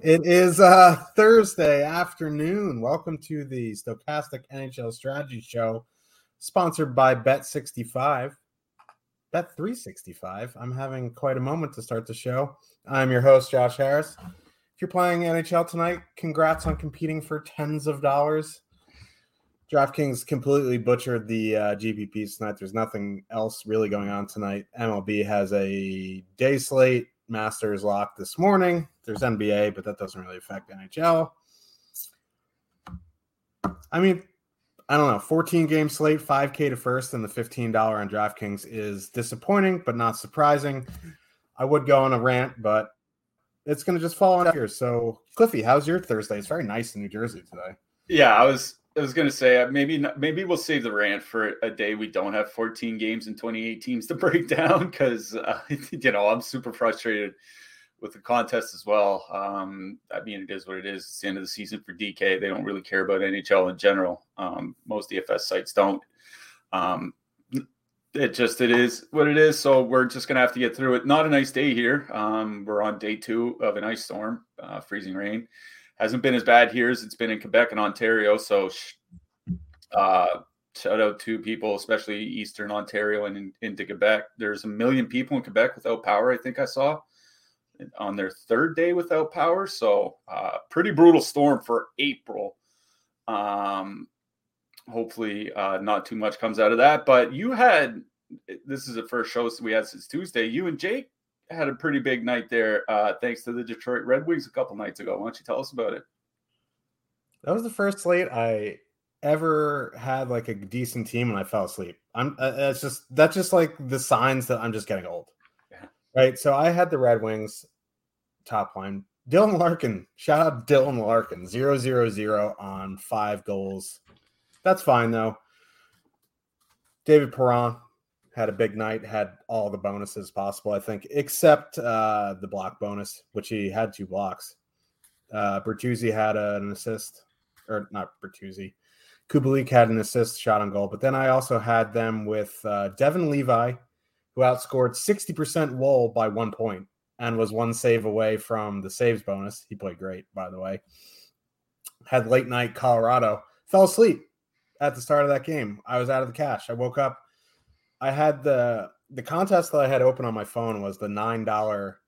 It is uh, Thursday afternoon. Welcome to the Stokastic NHL Strategy Show, sponsored by Bet65. Bet365. I'm having quite a moment to start the show. I'm your host, Josh Harris. If you're playing NHL tonight, congrats on competing for tens of dollars. DraftKings completely butchered the uh, GPPs tonight. There's nothing else really going on tonight. MLB has a day slate. Masters locked this morning. There's NBA, but that doesn't really affect NHL. I mean, I don't know. 14 game slate, 5K to first, and the $15 on DraftKings is disappointing, but not surprising. I would go on a rant, but it's going to just fall on here. So, Cliffy, how's your Thursday? It's very nice in New Jersey today. Yeah, I was I was going to say uh, maybe maybe we'll save the rant for a day we don't have 14 games and 28 teams to break down because uh, you know I'm super frustrated with the contest as well. Um, I mean, it is what it is. It's the end of the season for DK. They don't really care about NHL in general. Um, most DFS sites don't. Um, it just it is what it is. So we're just gonna have to get through it. Not a nice day here. Um, we're on day two of an ice storm, uh, freezing rain hasn't been as bad here as it's been in Quebec and Ontario. So, uh, shout out to people, especially Eastern Ontario and in, into Quebec. There's a million people in Quebec without power. I think I saw on their third day without power. So, uh, pretty brutal storm for April. Um, hopefully, uh, not too much comes out of that. But you had this is the first show we had since Tuesday. You and Jake had a pretty big night there, uh, thanks to the Detroit Red Wings a couple nights ago. Why don't you tell us about it? That was the first slate I ever had like a decent team and I fell asleep. I'm uh, it's just that's just like the signs that I'm just getting old. Yeah. Right. So I had the Red Wings top line. Dylan Larkin, shout out Dylan Larkin, zero zero zero on five goals. That's fine though. David Perron, had a big night, had all the bonuses possible, I think, except uh, the block bonus, which he had two blocks. Uh, Bertuzzi had an assist, or not Bertuzzi. Kubalik had an assist shot on goal, but then I also had them with uh, Devon Levi, who outscored 60% Woll by one point and was one save away from the saves bonus. He played great, by the way. Had late night Colorado, fell asleep at the start of that game. I was out of the cash. I woke up I had the the contest that I had open on my phone was the nine dollar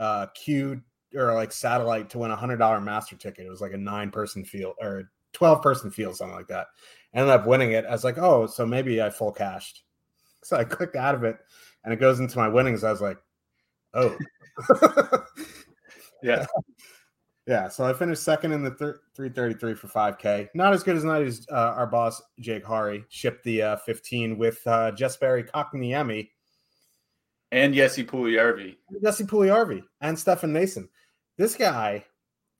uh Q or like satellite to win a hundred dollar master ticket. It was like a nine person field or twelve person field, something like that. ended up winning it. I was like, oh, so maybe I full cashed. So I clicked out of it, and it goes into my winnings. I was like, oh, yeah. Yeah, so I finished second in the thir- 333 for 5K. Not as good as night as uh, our boss, Jake Hari, shipped the uh, 15 with uh, Jesperi Kotkaniemi. And Jesse Puljujarvi. Jesse Puljujarvi and Stefan Mason. This guy,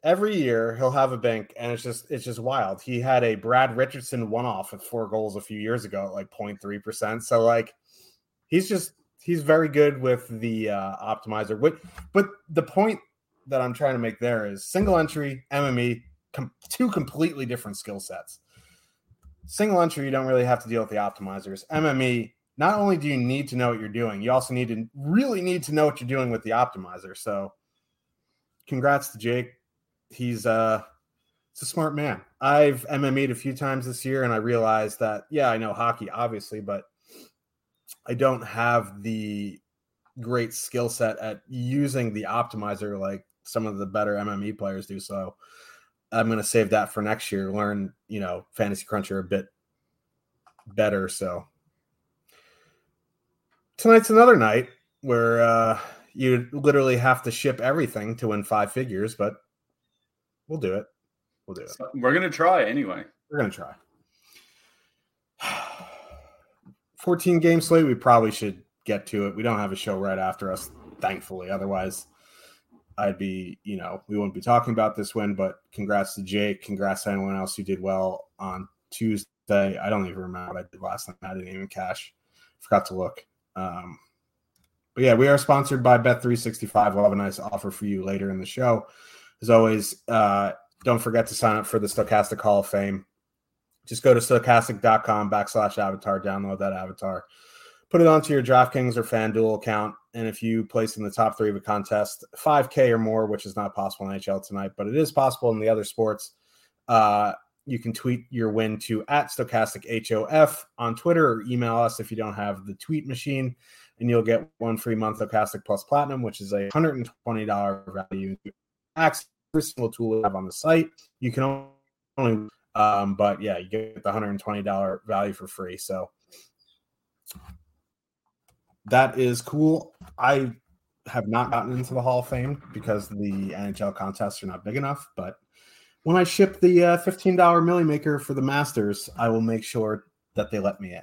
every year he'll have a bank, and it's just it's just wild. He had a Brad Richardson one-off with four goals a few years ago at like 0.3%. So like he's just he's very good with the uh, optimizer. But but the point that I'm trying to make there is single entry, MME, com- two completely different skill sets. Single entry, you don't really have to deal with the optimizers. MME, not only do you need to know what you're doing, you also need to really need to know what you're doing with the optimizer. So, congrats to Jake. He's uh, it's a smart man. I've MME'd a few times this year, and I realized that yeah, I know hockey, obviously, but I don't have the great skill set at using the optimizer like some of the better MME players do. So I'm going to save that for next year. Learn, you know, Fantasy Cruncher a bit better. So tonight's another night where uh, you literally have to ship everything to win five figures, but we'll do it. We'll do it. So we're gonna try anyway. We're gonna try. 14 game slate. We probably should get to it. We don't have a show right after us, thankfully. Otherwise, I'd be, you know, we wouldn't be talking about this win. But congrats to Jake. Congrats to anyone else who did well on Tuesday. I don't even remember what I did last night. I didn't even cash. Forgot to look. Um, but yeah, we are sponsored by Bet365. We'll have a nice offer for you later in the show. As always, uh, don't forget to sign up for the Stokastic Hall of Fame. Just go to stokastic.com backslash avatar, download that avatar, put it onto your DraftKings or FanDuel account. And if you place in the top three of a contest, 5K or more, which is not possible in NHL tonight, but it is possible in the other sports, uh, you can tweet your win to at Stokastic HOF on Twitter or email us if you don't have the tweet machine, and you'll get one free month of Stokastic Plus Platinum, which is a $120 value. Access every single tool we have on the site. You can only, um, but yeah, you get the $120 value for free. So that is cool. I have not gotten into the Hall of Fame because the NHL contests are not big enough, but when I ship the uh, $15 Millie Maker for the Masters, I will make sure that they let me in.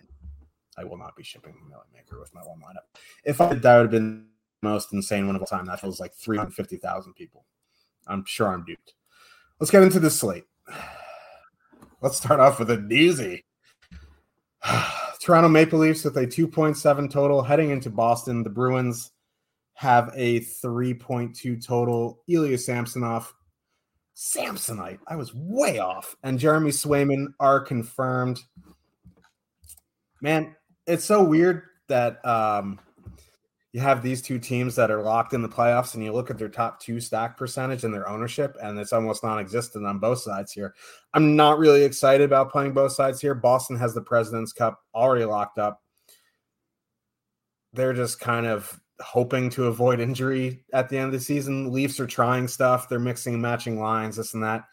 I will not be shipping the Millie Maker with my one lineup. If I did, that would have been the most insane one of all time. That feels like 350,000 people. I'm sure I'm duped. Let's get into this slate. Let's start off with a doozy. Toronto Maple Leafs with a 2.7 total heading into Boston. The Bruins have a 3.2 total. Ilya Samsonov Samsonite. I was way off. And Jeremy Swayman are confirmed. Man, it's so weird that um, you have these two teams that are locked in the playoffs, and you look at their top two stack percentage and their ownership, and it's almost non-existent on both sides here. I'm not really excited about playing both sides here. Boston has the President's Cup already locked up. They're just kind of hoping to avoid injury at the end of the season. Leafs are trying stuff. They're mixing and matching lines, this and that.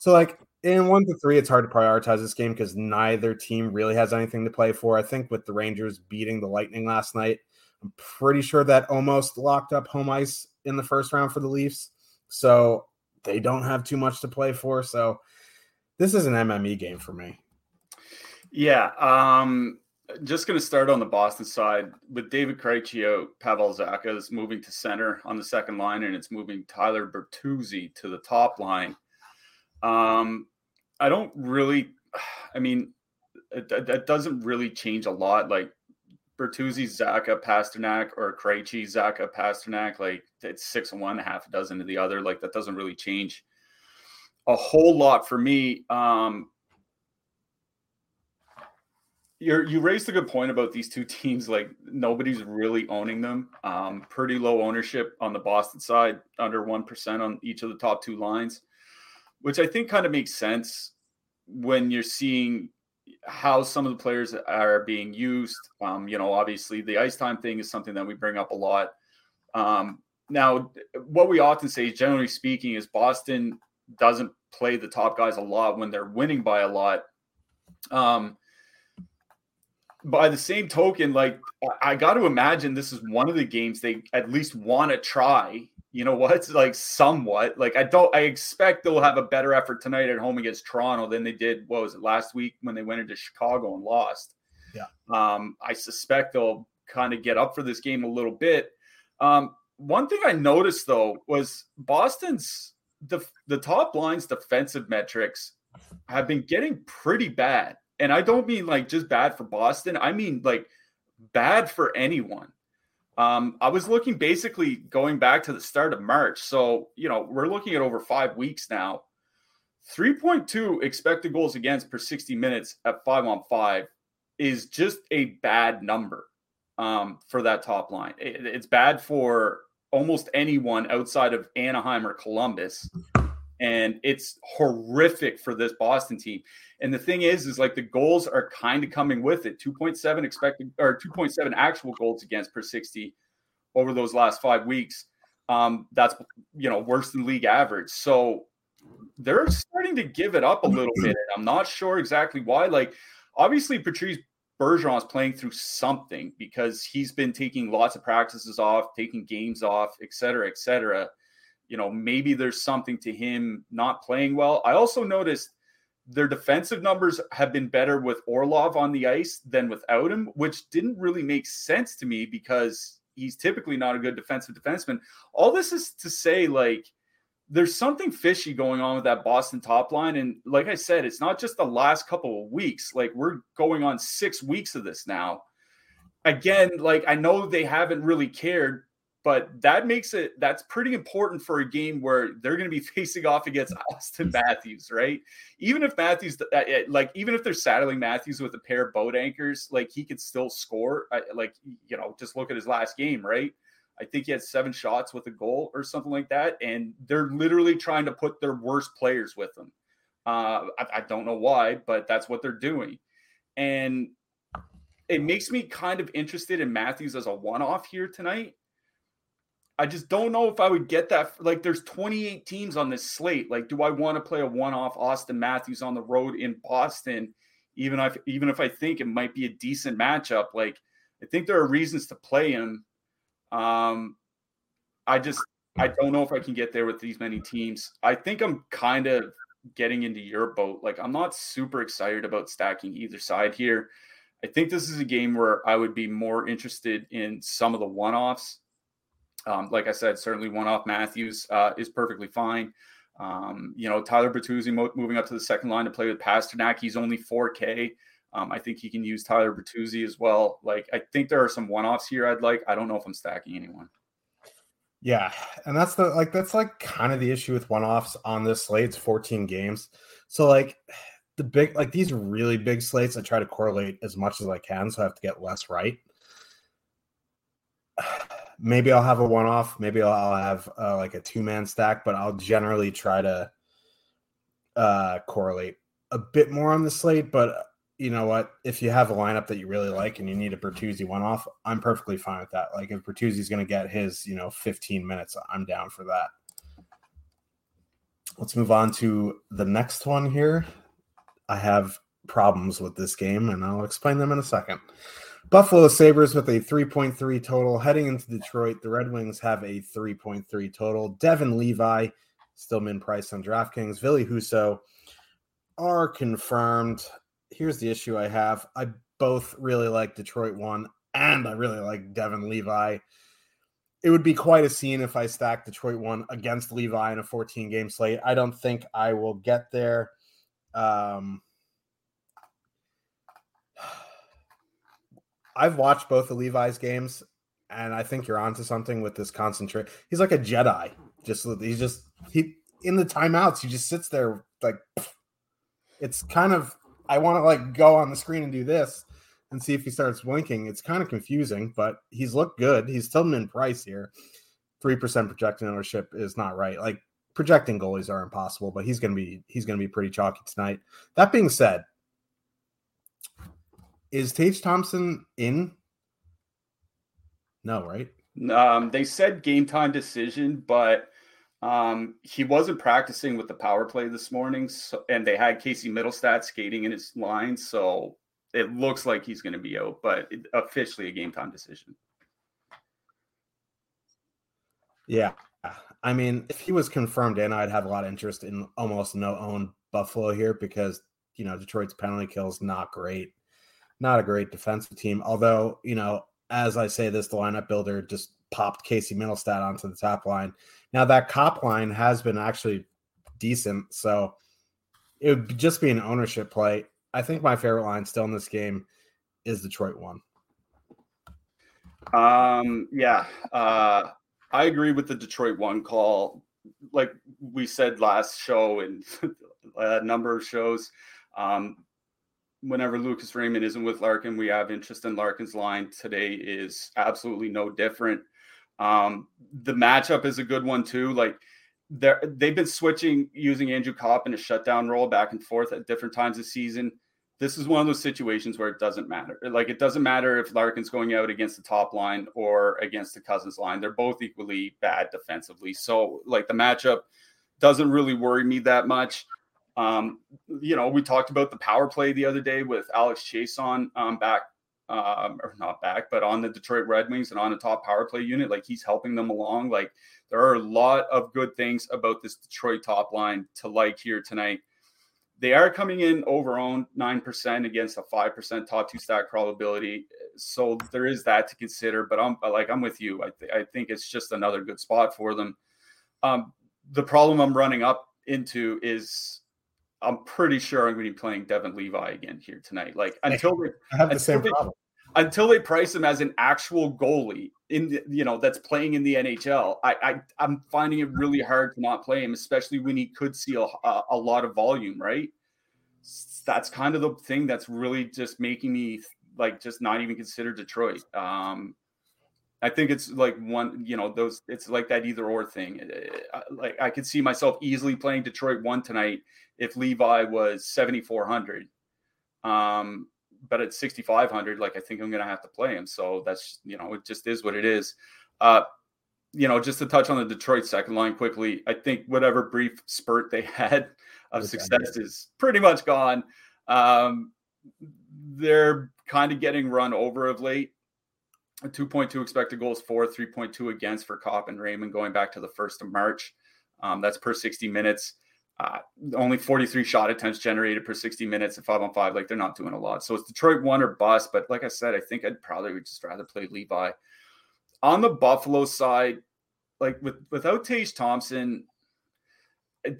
So, like in one to three, it's hard to prioritize this game because neither team really has anything to play for. I think with the Rangers beating the Lightning last night, I'm pretty sure that almost locked up home ice in the first round for the Leafs. So they don't have too much to play for. So this is an MME game for me. Yeah. Um, just going to start on the Boston side with David Krejci Pavel Zacha is moving to center on the second line, and it's moving Tyler Bertuzzi to the top line. Um, I don't really, I mean, that doesn't really change a lot. Like Bertuzzi, Zacha, Pastrnak, or Krejci, Zacha, Pastrnak, like it's six and one, half a dozen to the other. Like that doesn't really change a whole lot for me. Um, you you raised a good point about these two teams. Like nobody's really owning them. Um, pretty low ownership on the Boston side, under one percent on each of the top two lines, which I think kind of makes sense when you're seeing how some of the players are being used. Um, you know, obviously the ice time thing is something that we bring up a lot. Um, now, what we often say, generally speaking, is Boston doesn't play the top guys a lot when they're winning by a lot. Um, by the same token, like I got to imagine this is one of the games they at least want to try. You know what? Like somewhat. Like I don't. I expect they'll have a better effort tonight at home against Toronto than they did. What was it last week when they went into Chicago and lost? Yeah. Um, I suspect they'll kind of get up for this game a little bit. Um, one thing I noticed though was Boston's the the top line's defensive metrics have been getting pretty bad and I don't mean like just bad for Boston. I mean like bad for anyone. Um, I was looking basically going back to the start of March. So, you know, we're looking at over five weeks now. 3.2 expected goals against per 60 minutes at five on five is just a bad number um, for that top line. It, it's bad for almost anyone outside of Anaheim or Columbus. And it's horrific for this Boston team. And the thing is, is like the goals are kind of coming with it 2.7 expected or 2.7 actual goals against per 60 over those last five weeks. Um, that's, you know, worse than league average. So they're starting to give it up a little bit. I'm not sure exactly why. Like, obviously, Patrice Bergeron is playing through something because he's been taking lots of practices off, taking games off, et cetera, et cetera. You know, maybe there's something to him not playing well. I also noticed their defensive numbers have been better with Orlov on the ice than without him, which didn't really make sense to me because he's typically not a good defensive defenseman. All this is to say, like, there's something fishy going on with that Boston top line. And like I said, it's not just the last couple of weeks. Like, we're going on six weeks of this now. Again, like, I know they haven't really cared but that makes it that's pretty important for a game where they're going to be facing off against Auston Matthews, right? Even if Matthews, uh, uh, like, even if they're saddling Matthews with a pair of boat anchors, like he could still score. Like, you know, just look at his last game, right? I think he had seven shots with a goal or something like that, and they're literally trying to put their worst players with them. Uh, I, I don't know why, but that's what they're doing, and it makes me kind of interested in Matthews as a one-off here tonight I just don't know if I would get that. Like, there's 28 teams on this slate. Like, do I want to play a one-off Auston Matthews on the road in Boston? Even if even if I think it might be a decent matchup, like I think there are reasons to play him. Um, I just I don't know if I can get there with these many teams. I think I'm kind of getting into your boat. Like, I'm not super excited about stacking either side here. I think this is a game where I would be more interested in some of the one-offs um, like I said, certainly one off Matthews uh, is perfectly fine. Um, you know, Tyler Bertuzzi mo- moving up to the second line to play with Pastrnak. He's only 4K. Um, I think he can use Tyler Bertuzzi as well. Like, I think there are some one offs here I'd like. I don't know if I'm stacking anyone. Yeah, and that's the like that's like kind of the issue with one offs on this slate. It's 14 games, so like the big like these really big slates. I try to correlate as much as I can, so I have to get less right maybe I'll have a one off. Maybe I'll have uh, like a two man stack, but I'll generally try to uh, correlate a bit more on the slate. But you know what? If you have a lineup that you really like and you need a Bertuzzi one off, I'm perfectly fine with that. Like if Bertuzzi's going to get his, you know, 15 minutes, I'm down for that. Let's move on to the next one here. I have problems with this game, and I'll explain them in a second. Buffalo Sabres with a 3.3 total. Heading into Detroit, the Red Wings have a 3.3 total. Devon Levi, still min price on DraftKings. Ville Husso are confirmed. Here's the issue I have. I both really like Detroit one, and I really like Devon Levi. It would be quite a scene if I stacked Detroit one against Levi in a 14 game slate. I don't think I will get there. Um, I've watched both the Levi's games, and I think you're onto something with this concentrate. He's like a Jedi. Just he's just he in the timeouts. He just sits there like it's kind of I want to like go on the screen and do this and see if he starts blinking. It's kind of confusing, but he's looked good. He's still in price here. Three percent projected ownership is not right. Like projecting goalies are impossible, but he's gonna be he's gonna be pretty chalky tonight. That being said, is Tage Thompson in? No, right? Um, they said game time decision, but um, he wasn't practicing with the power play this morning, so, and they had Casey Mittelstadt skating in his line, so it looks like he's going to be out, but it, officially a game time decision. Yeah, I mean, if he was confirmed in, I'd have a lot of interest in almost no own Buffalo here because you know Detroit's penalty kill is not great not a great defensive team. Although, you know, as I say this, the lineup builder just popped Casey Mittelstadt onto the top line. Now that cop line has been actually decent, so it would just be an ownership play. I think my favorite line still in this game is Detroit one. Um, yeah, uh, I agree with the Detroit one call. Like we said last show and a number of shows, um, whenever Lucas Raymond isn't with Larkin, we have interest in Larkin's line. Today is absolutely no different. Um, the matchup is a good one too. Like they're they've been switching using Andrew Copp in a shutdown role back and forth at different times of season. This is one of those situations where it doesn't matter. Like it doesn't matter if Larkin's going out against the top line or against the Cozens line. They're both equally bad defensively. So like the matchup doesn't really worry me that much. Um, you know, we talked about the power play the other day with Alex Chiasson um, back, um, or not back, but on the Detroit Red Wings and on the top power play unit. Like he's helping them along. Like there are a lot of good things about this Detroit top line to like here tonight. They are coming in over owned 9% against a 5% top two stack probability. So there is that to consider. But I'm like, I'm with you. I, th- I think it's just another good spot for them. Um, the problem I'm running up into is I'm pretty sure I'm going to be playing Devon Levi again here tonight. Like until they, I have the same they, problem. Until they price him as an actual goalie in the, you know that's playing in the NHL, I, I I'm finding it really hard to not play him, especially when he could see a, a, a lot of volume. Right, that's kind of the thing that's really just making me like just not even consider Detroit. Um, I think it's like one, you know, those it's like that either or thing. Like I could see myself easily playing Detroit one tonight if Levi was 7,400. Um, but at 6,500, like I think I'm going to have to play him. So that's, you know, it just is what it is. Uh, you know, just to touch on the Detroit second line quickly, I think whatever brief spurt they had of success is pretty much gone. Um, they're kind of getting run over of late. A 2.2 expected goals for, 3.2 against for Copp and Raymond going back to the 1st of March. Um, that's per 60 minutes. Uh, only 43 shot attempts generated per 60 minutes at five on five. Like they're not doing a lot. So it's Detroit one or bust. But like I said, I think I'd probably just rather play Levi. On the Buffalo side, like with without Tage Thompson,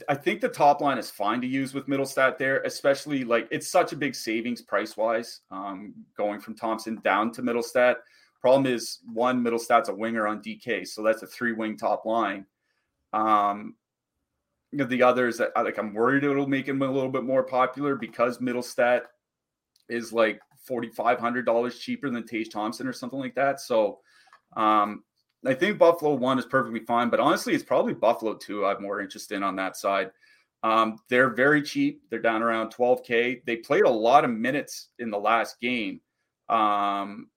I think the top line is fine to use with Mittelstadt there, especially like it's such a big savings price wise, um, going from Thompson down to Mittelstadt. Problem is, one Mittelstadt's a winger on DK, so that's a three wing top line. Um, you know, the others that I like I'm worried it'll make him a little bit more popular because Mittelstadt is like forty five hundred dollars cheaper than Tage Thompson or something like that. So um, I think Buffalo one is perfectly fine, but honestly, it's probably Buffalo two. I'm more interested in on that side. Um, they're very cheap. They're down around 12k. They played a lot of minutes in the last game. Um,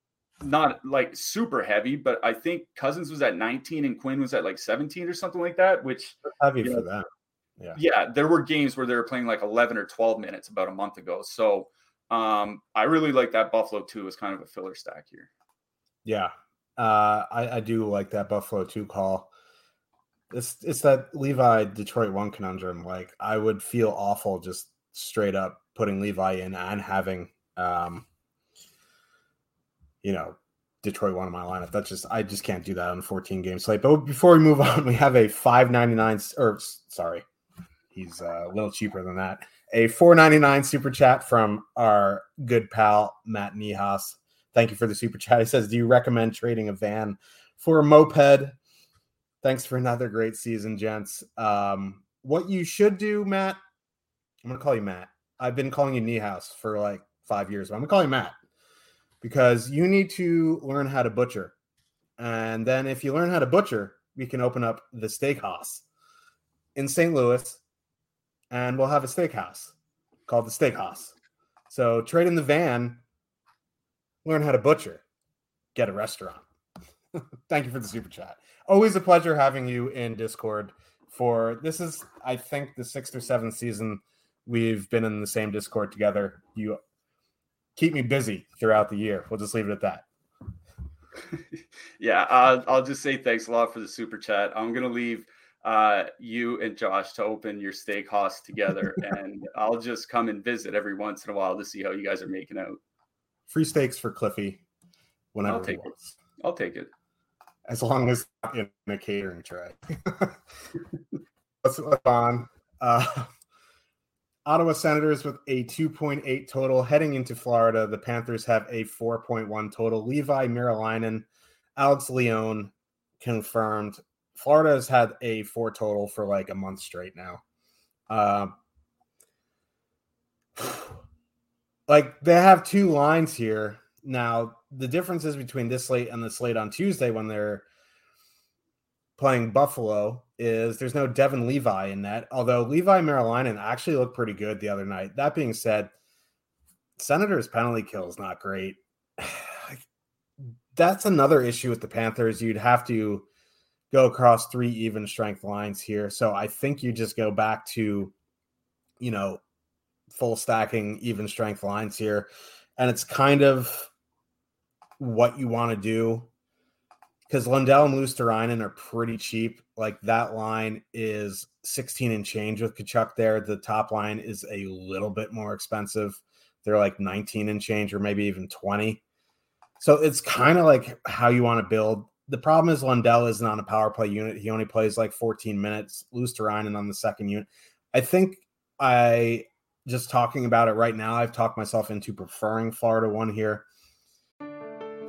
not like super heavy, but I think Cozens was at 19 and Quinn was at like 17 or something like that, which heavy for know, them. Yeah. Yeah. There were games where they were playing like 11 or 12 minutes about a month ago. So um, I really like that Buffalo two as kind of a filler stack here. Yeah. Uh, I, I do like that Buffalo two call. It's it's that Levi Detroit one conundrum. Like I would feel awful just straight up putting Levi in and having um you know Detroit one in my lineup. That's just I just can't do that on a 14 game slate. But before we move on, we have a 599 or sorry, he's uh, a little cheaper than that. A 499 super chat from our good pal Matt Nihas. Thank you for the super chat. He says, "Do you recommend trading a van for a moped?" Thanks for another great season, gents. Um, what you should do, Matt. I'm gonna call you Matt. I've been calling you Niehaus for like five years. But I'm gonna call you Matt because you need to learn how to butcher. And then if you learn how to butcher, we can open up the steakhouse in St. Louis and we'll have a steakhouse called the Steakhouse. So trade in the van, learn how to butcher, get a restaurant. Thank you for the super chat. Always a pleasure having you in Discord. For this is, I think, the sixth or seventh season we've been in the same Discord together. You keep me busy throughout the year. We'll just leave it at that. yeah, uh, I'll just say thanks a lot for the super chat. I'm gonna leave uh, you and Josh to open your steakhouse together, and I'll just come and visit every once in a while to see how you guys are making out. Free steaks for Cliffy whenever I'll take it. I'll take it as long as in a catering tray. let's, let's on. Uh, Ottawa Senators with a 2.8 total heading into Florida. The Panthers have a 4.1 total. Leevi Merilainen, Alex Lyon confirmed. Florida has had a four total for like a month straight now. Uh, like they have two lines here. Now, the differences between this slate and the slate on Tuesday when they're playing Buffalo is there's no Devon Levi in that, although Leevi Merilainen actually looked pretty good the other night. That being said, Senators penalty kill is not great. That's another issue with the Panthers. You'd have to go across three even strength lines here. So I think you just go back to, you know, full stacking even strength lines here. And it's kind of what you want to do because Lundell and Luostarinen are pretty cheap. Like that line is 16 and change with Tkachuk there. The top line is a little bit more expensive. They're like 19 and change or maybe even 20. So it's kind of like how you want to build. The problem is Lundell isn't on a power play unit. He only plays like 14 minutes. Luostarinen on the second unit. I think I just talking about it right now, I've talked myself into preferring Florida one here.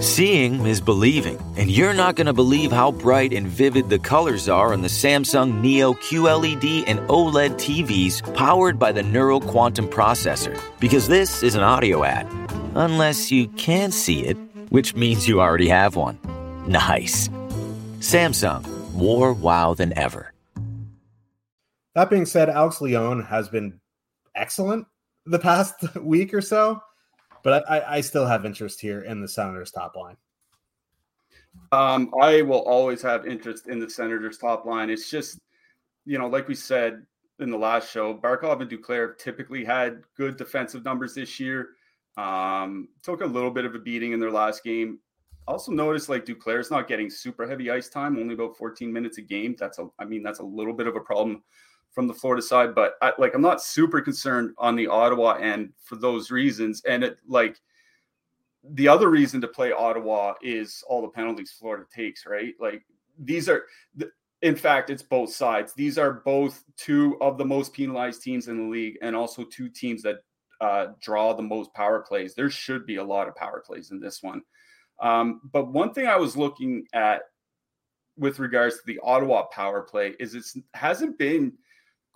Seeing is believing, and you're not going to believe how bright and vivid the colors are on the Samsung Neo QLED and OLED TVs powered by the Neural Quantum Processor, because this is an audio ad. Unless you can see it, which means you already have one. Nice. Samsung, more wow than ever. That being said, Alex Lyon has been excellent the past week or so, but I, I still have interest here in the Senators' top line. Um, I will always have interest in the Senators' top line. It's just, you know, like we said in the last show, Barkov and Duclair typically had good defensive numbers this year. Um, took a little bit of a beating in their last game. Also noticed like Duclair's not getting super heavy ice time, only about 14 minutes a game. That's a, I mean, that's a little bit of a problem from the Florida side, but I, like I'm not super concerned on the Ottawa end for those reasons. And it like the other reason to play Ottawa is all the penalties Florida takes, right? Like these are, in fact, it's both sides. These are both two of the most penalized teams in the league, and also two teams that uh, draw the most power plays. There should be a lot of power plays in this one. Um, but one thing I was looking at with regards to the Ottawa power play is it hasn't been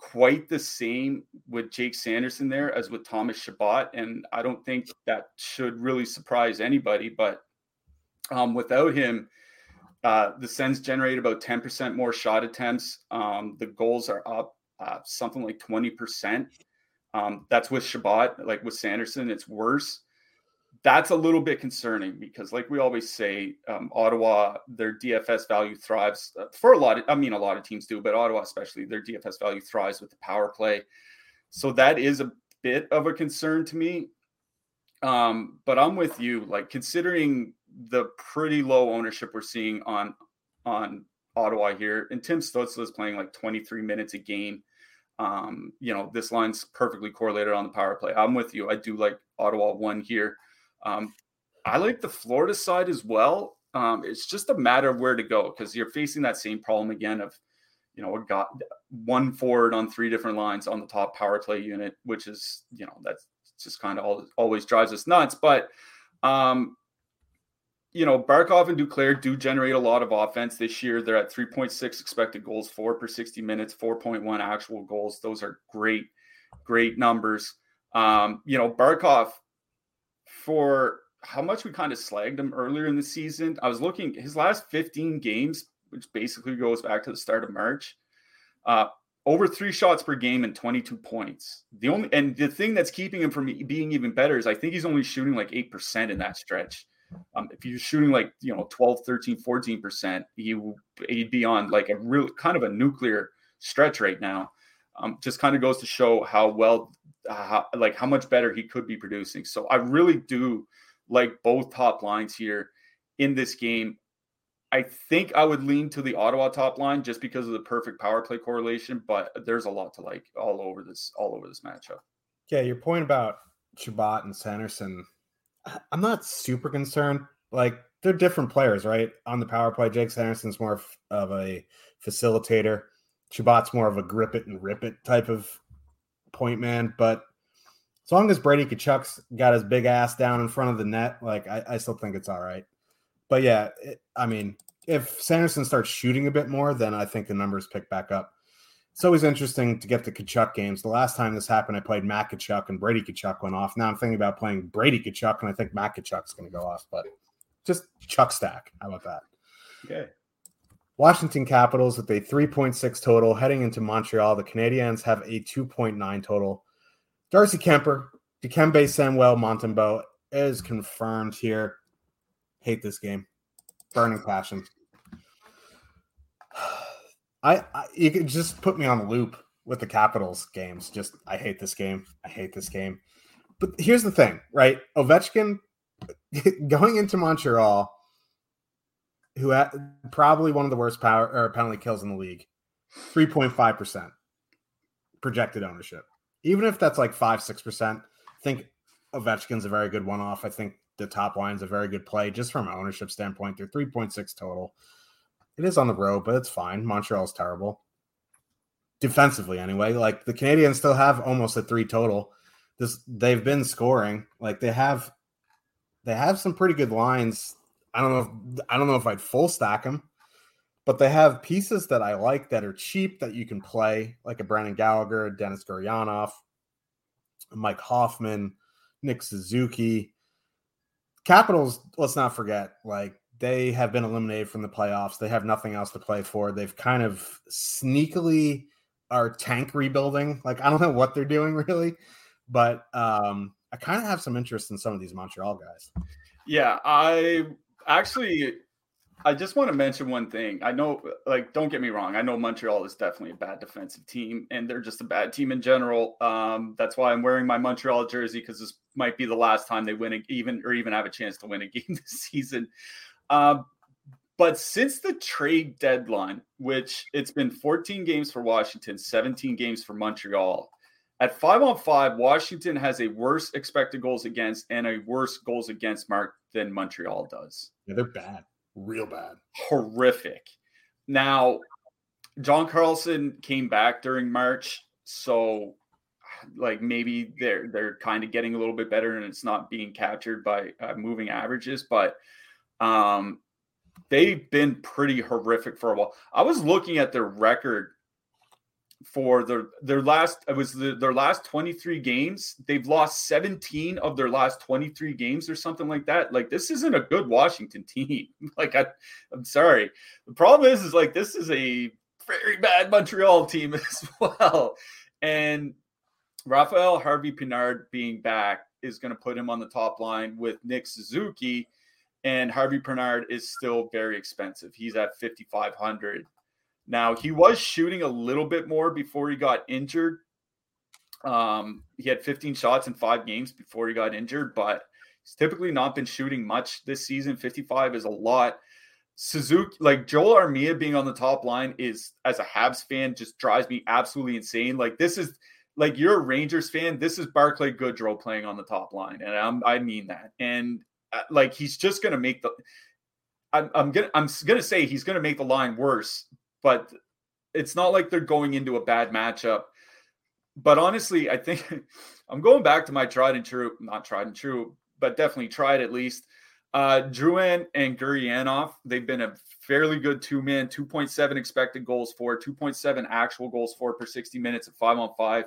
quite the same with Jake Sanderson there as with Thomas Chabot. And I don't think that should really surprise anybody. But um, without him, uh, the Sens generate about 10% more shot attempts. Um, the goals are up uh, something like 20%. Um, that's with Chabot. Like with Sanderson, it's worse that's a little bit concerning because, like we always say, um, Ottawa, their DFS value thrives uh, for a lot of, I mean, a lot of teams do, but Ottawa, especially, their DFS value thrives with the power play. So that is a bit of a concern to me. Um, but I'm with you, like considering the pretty low ownership we're seeing on on Ottawa here, and Tim Stützle is playing like 23 minutes a game. Um, you know, this line's perfectly correlated on the power play. I'm with you. I do like Ottawa one here. Um, I like the Florida side as well. Um, it's just a matter of where to go because you're facing that same problem again of, you know, got one forward on three different lines on the top power play unit, which is, you know, that's just kind of always drives us nuts. But, um, you know, Barkov and Duclair do generate a lot of offense this year. They're at 3.6 expected goals, four per 60 minutes, 4.1 actual goals. Those are great, great numbers. Um, you know, Barkov for how much we kind of slagged him earlier in the season. I was looking his last 15 games, which basically goes back to the start of March. Uh, over three shots per game and 22 points. The only and the thing that's keeping him from being even better is I think he's only shooting like 8% in that stretch. Um, if you're shooting like, you know, 12, 13, 14%, he, he'd be on like a real kind of a nuclear stretch right now. Um, just kind of goes to show how well uh, like how much better he could be producing. So I really do like both top lines here in this game. I think I would lean to the Ottawa top line just because of the perfect power play correlation, but there's a lot to like all over this all over this matchup. Yeah, your point about Chabot and Sanderson, I'm not super concerned. Like they're different players, right? On the power play, Jake Sanderson's more of a facilitator. Chabot's more of a grip it and rip it type of point man. But as long as Brady Tkachuk's got his big ass down in front of the net, like I, I still think it's all right. But yeah, it, I mean, if Sanderson starts shooting a bit more, then I think the numbers pick back up. It's always interesting to get the Tkachuk games. The last time this happened, I played Matt Tkachuk and Brady Tkachuk went off. Now I'm thinking about playing Brady Tkachuk, and I think Matt Tkachuk's going to go off. But just Chuck stack. How about that? Okay. Washington Capitals with a 3.6 total heading into Montreal. The Canadiens have a 2.9 total. Darcy Kuemper, Dikembe Samuel Montembeault is confirmed here. Hate this game. Burning passion. I, I you could just put me on a loop with the Capitals games. Just I hate this game. I hate this game. But here's the thing, right? Ovechkin going into Montreal, who had probably one of the worst power or penalty kills in the league, three point five percent projected ownership. Even if that's like five six percent, I think Ovechkin's a very good one off. I think the top line's a very good play just from an ownership standpoint. They're 3.6 total. It is on the road, but it's fine. Montreal's terrible. Defensively, anyway. Like the Canadiens still have almost a three total. This they've been scoring. Like they have they have some pretty good lines. I don't know if I don't know if I'd full stack them, but they have pieces that I like that are cheap that you can play, like a Brendan Gallagher, Denis Gurianov, Mike Hoffman, Nick Suzuki. Capitals, let's not forget, like they have been eliminated from the playoffs. They have nothing else to play for. They've kind of sneakily are tank rebuilding. Like I don't know what they're doing really, but um I kind of have some interest in some of these Montreal guys. Yeah, I actually I just want to mention one thing. I know, like, don't get me wrong. I know Montreal is definitely a bad defensive team, and they're just a bad team in general. Um, that's why I'm wearing my Montreal jersey because this might be the last time they win a, even or even have a chance to win a game this season. Um, but since the trade deadline, which it's been 14 games for Washington, 17 games for Montreal. At five on five, Washington has a worse expected goals against and a worse goals against mark than Montreal does. Yeah, they're bad real bad, horrific. Now, John Carlson came back during March, so like maybe they're they're kind of getting a little bit better, and it's not being captured by uh, moving averages, but um, they've been pretty horrific for a while. I was looking at their record for their their last it was the, their last 23 games. They've lost 17 of their last 23 games or something like that. Like this isn't a good washington team. Like I, i'm sorry. The problem is is like this is a very bad montreal team as well. And Rafael Harvey-Pinard being back is going to put him on the top line with Nick Suzuki and Harvey-Pinard is still very expensive. He's at 5500 now, he was shooting a little bit more before he got injured. Um, he had 15 shots in five games before he got injured, but he's typically not been shooting much this season. 55 is a lot. Suzuki, like Joel Armia being on the top line is, as a Habs fan, just drives me absolutely insane. Like, this is like you're a Rangers fan. This is Barclay Goodrow playing on the top line, and I'm, I mean that. And uh, like he's just gonna make the. I'm, I'm gonna I'm gonna say he's gonna make the line worse but it's not like they're going into a bad matchup. But honestly, I think I'm going back to my tried and true, not tried and true, but definitely tried at least. Uh, Drouin and Gurianov, they've been a fairly good two man, 2.7 expected goals for, 2.7 actual goals for per 60 minutes at five on five,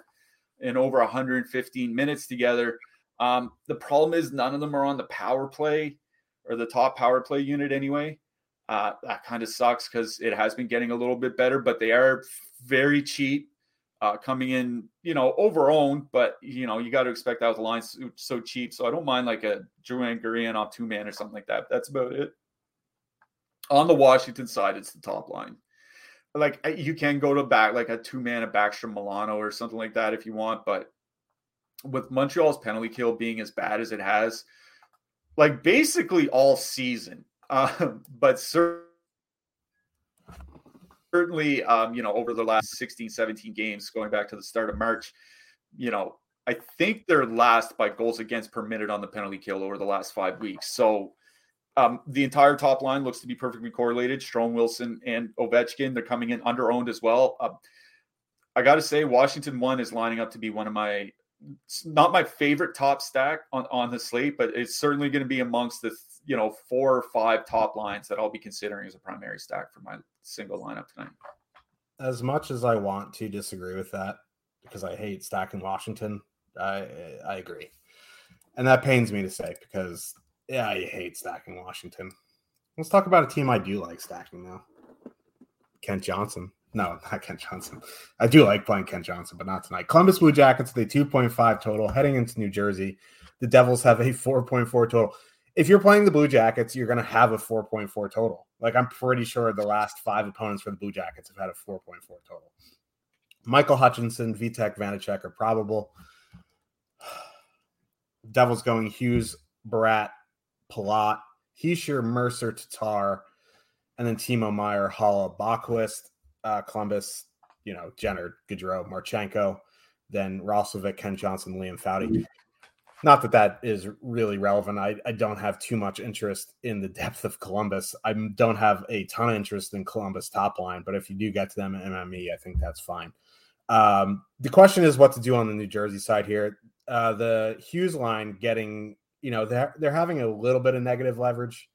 and over 115 minutes together. Um, the problem is none of them are on the power play or the top power play unit anyway. Uh, that kind of sucks because it has been getting a little bit better, but they are very cheap, uh, coming in, you know, over owned. But you know, you got to expect that with the line so, so, cheap. So I don't mind like a Drouin Gurianov two man or something like that. That's about it. On the Washington side, it's the top line. Like you can go to back like a two man, a Backstrom Milano or something like that if you want, but with Montreal's penalty kill being as bad as it has, like basically all season, uh, but certainly, um, you know, over the last 16, 17 games, going back to the start of March, you know, I think they're last by goals against per minute on the penalty kill over the last five weeks. So um, the entire top line looks to be perfectly correlated. Strome, Wilson, and Ovechkin, they're coming in under owned as well. Uh, I got to say, Washington one is lining up to be one of my not my favorite top stack on, on the slate, but it's certainly going to be amongst the you know four or five top lines that I'll be considering as a primary stack for my single lineup tonight. As much as I want to disagree with that, because I hate stacking Washington, I I agree, and that pains me to say because yeah, I hate stacking Washington. Let's talk about a team I do like stacking now. Kent Johnson. No, not Kent Johnson. I do like playing Kent Johnson, but not tonight. Columbus Blue Jackets, the 2.5 total heading into New Jersey. The Devils have a 4.4 total. If you're playing the Blue Jackets, you're going to have a 4.4 total. Like I'm pretty sure the last five opponents for the Blue Jackets have had a 4.4 total. Michael Hutchinson, Vitek, Vanecek are probable. Devils going Hughes, Bratt, Palat, Hischier, Mercer, Tatar, and then Timo Meier, Haula, Boqvist uh, Columbus, you know, Jenner, Gaudreau, Marchenko, then Roslovic, Kent Johnson, Liam Foudy. Not that that is really relevant. I, I don't have too much interest in the depth of Columbus. I don't have a ton of interest in Columbus top line, but if you do get to them at MME, I think that's fine. Um, the question is what to do on the New Jersey side here. Uh, the Hughes line getting, you know, they're they're having a little bit of negative leverage.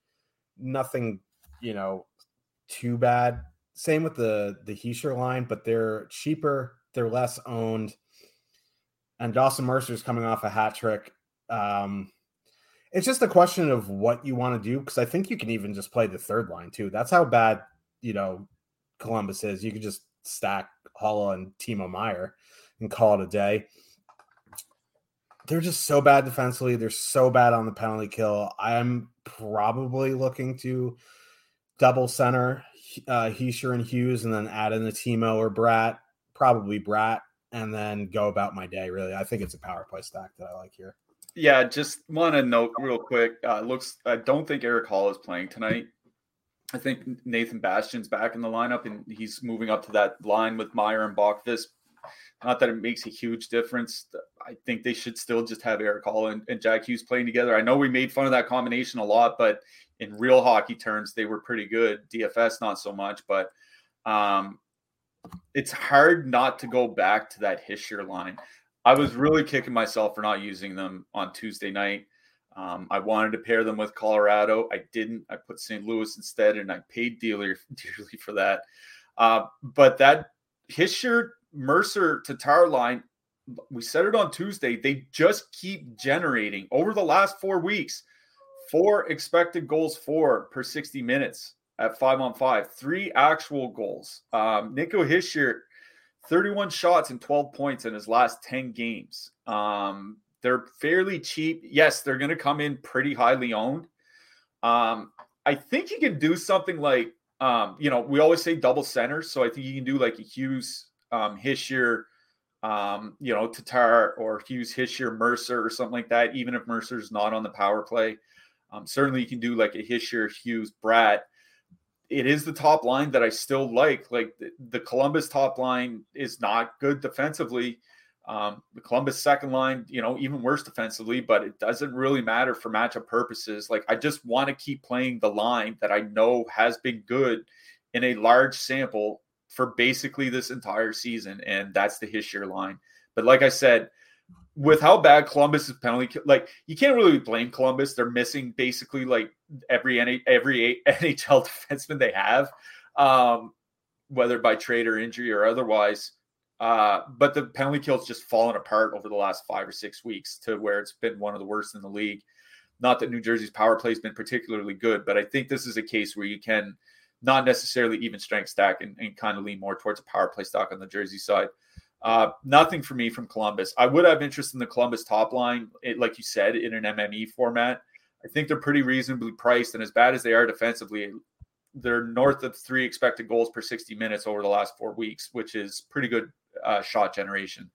Nothing, you know, too bad. Same with the the Hischier line, but they're cheaper, they're less owned. And Dawson Mercer's coming off a hat trick. Um, it's just a question of what you want to do because I think you can even just play the third line too. That's how bad you know Columbus is. You could just stack Haula and Timo Meier and call it a day. They're just so bad defensively. They're so bad on the penalty kill. I'm probably looking to double center uh, Hischier and Hughes, and then add in the Timo or Bratt, probably Bratt, and then go about my day. Really, I think it's a power play stack that I like here. Yeah, just want to note real quick. Uh, looks, I don't think Erik Haula is playing tonight. I think Nathan Bastian's back in the lineup, and he's moving up to that line with Meier and Boqvist. Not that it makes a huge difference. I think they should still just have Erik Haula and, and Jack Hughes playing together. I know we made fun of that combination a lot, but in real hockey terms, they were pretty good. DFS, not so much, but um, it's hard not to go back to that Hischier line. I was really kicking myself for not using them on Tuesday night. Um, I wanted to pair them with Colorado. I didn't. I put St. Louis instead, and I paid dearly, dearly for that. Uh, but that Hischier Mercer Tatar line, we said it on Tuesday. They just keep generating over the last four weeks four expected goals for per 60 minutes at five on five, three actual goals. Um, Nico Hischier, 31 shots and 12 points in his last 10 games. Um, they're fairly cheap. Yes, they're going to come in pretty highly owned. Um, I think you can do something like, um, you know, we always say double center. So I think you can do like a Hughes, um, Hischier, um, you know, Tatar or Hughes, Hischier, Mercer or something like that, even if Mercer's not on the power play. Um, certainly, you can do like a Hischier, Hughes, Bratt. It is the top line that I still like. Like the, the Columbus top line is not good defensively. Um, the Columbus second line, you know, even worse defensively, but it doesn't really matter for matchup purposes. Like I just want to keep playing the line that I know has been good in a large sample for basically this entire season, and that's the Hischier line. But like I said, with how bad Columbus is penalty, like you can't really blame Columbus. They're missing basically like every every NHL defenseman they have, um, whether by trade or injury or otherwise. Uh, but the penalty kill's just fallen apart over the last five or six weeks to where it's been one of the worst in the league. Not that New Jersey's power play has been particularly good, but I think this is a case where you can not necessarily even strength stack and, and kind of lean more towards a power play stock on the Jersey side. Uh, nothing for me from Columbus. I would have interest in the Columbus top line, it, like you said, in an MME format. I think they're pretty reasonably priced, and as bad as they are defensively, they're north of three expected goals per 60 minutes over the last four weeks, which is pretty good uh, shot generation.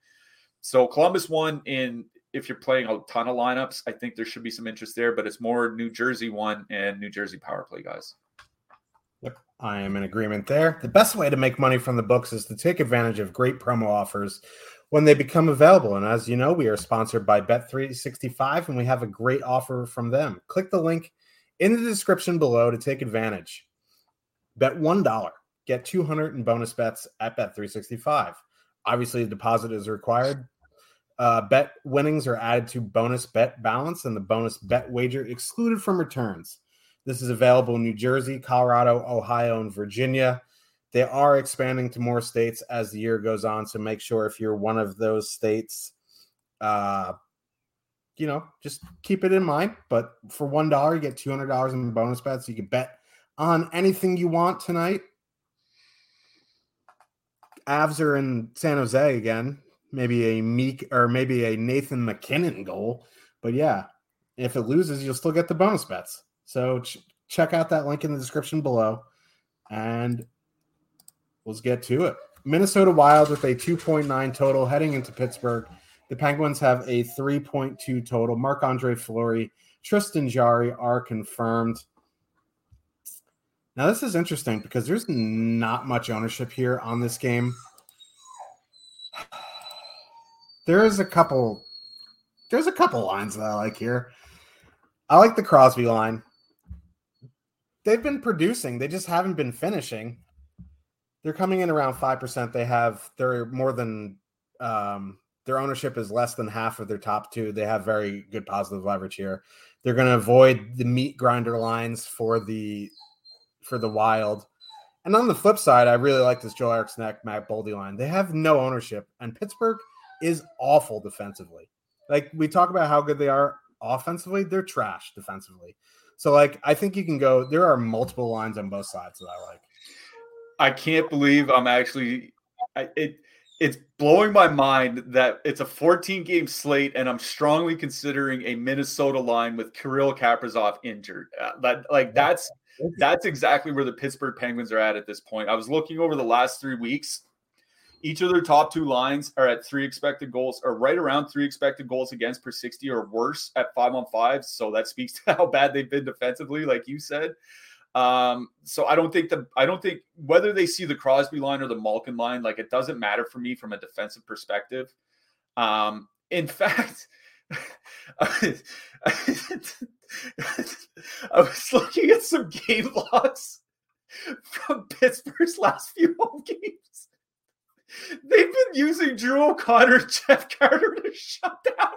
So Columbus won in if you're playing a ton of lineups, I think there should be some interest there, but it's more New Jersey one and New Jersey power play guys. I am in agreement there. The best way to make money from the books is to take advantage of great promo offers when they become available. And as you know, we are sponsored by Bet365 and we have a great offer from them. Click the link in the description below to take advantage. Bet $1, get 200 in bonus bets at Bet365. Obviously, a deposit is required. uh, bet winnings are added to bonus bet balance and the bonus bet wager excluded from returns. This is available in New Jersey, Colorado, Ohio, and Virginia. They are expanding to more states as the year goes on. So make sure if you're one of those states, uh, you know, just keep it in mind. But for one dollar, you get two hundred dollars in bonus bets. You can bet on anything you want tonight. Avs are in San Jose again. Maybe a Meek or maybe a Nathan MacKinnon goal. But yeah, if it loses, you'll still get the bonus bets. So ch- check out that link in the description below. And let's get to it. Minnesota Wild with a 2.9 total heading into Pittsburgh. The Penguins have a 3.2 total. Marc Andre Fleury, Tristan Jarry are confirmed. Now, this is interesting because there's not much ownership here on this game. There is a couple, there's a couple lines that I like here. I like the Crosby line. They've been producing, they just haven't been finishing. They're coming in around 5%. They have, they're more than, um, their ownership is less than half of their top two. They have very good positive leverage here. They're going to avoid the meat grinder lines for the for the Wild. And on the flip side, I really like this Joel Eriksson Ek, Matt Boldy line. They have no ownership, and Pittsburgh is awful defensively. Like we talk about how good they are offensively, they're trash defensively. So, like, I think you can go. There are multiple lines on both sides that I like. I can't believe I'm actually. I, it it's blowing my mind that it's a 14 game slate, and I'm strongly considering a Minnesota line with Kirill Kaprizov injured. Uh, that like that's that's exactly where the Pittsburgh Penguins are at at this point. I was looking over the last three weeks. Each of their top two lines are at three expected goals, or right around three expected goals against per 60 or worse at five on five. So that speaks to how bad they've been defensively, like you said. Um, so I don't think the I don't think whether they see the Crosby line or the Malkin line, like it doesn't matter for me from a defensive perspective. Um, in fact, I was looking at some game logs from Pittsburgh's last few home games. They've been using Drew O'Connor, Jeff Carter to shut down.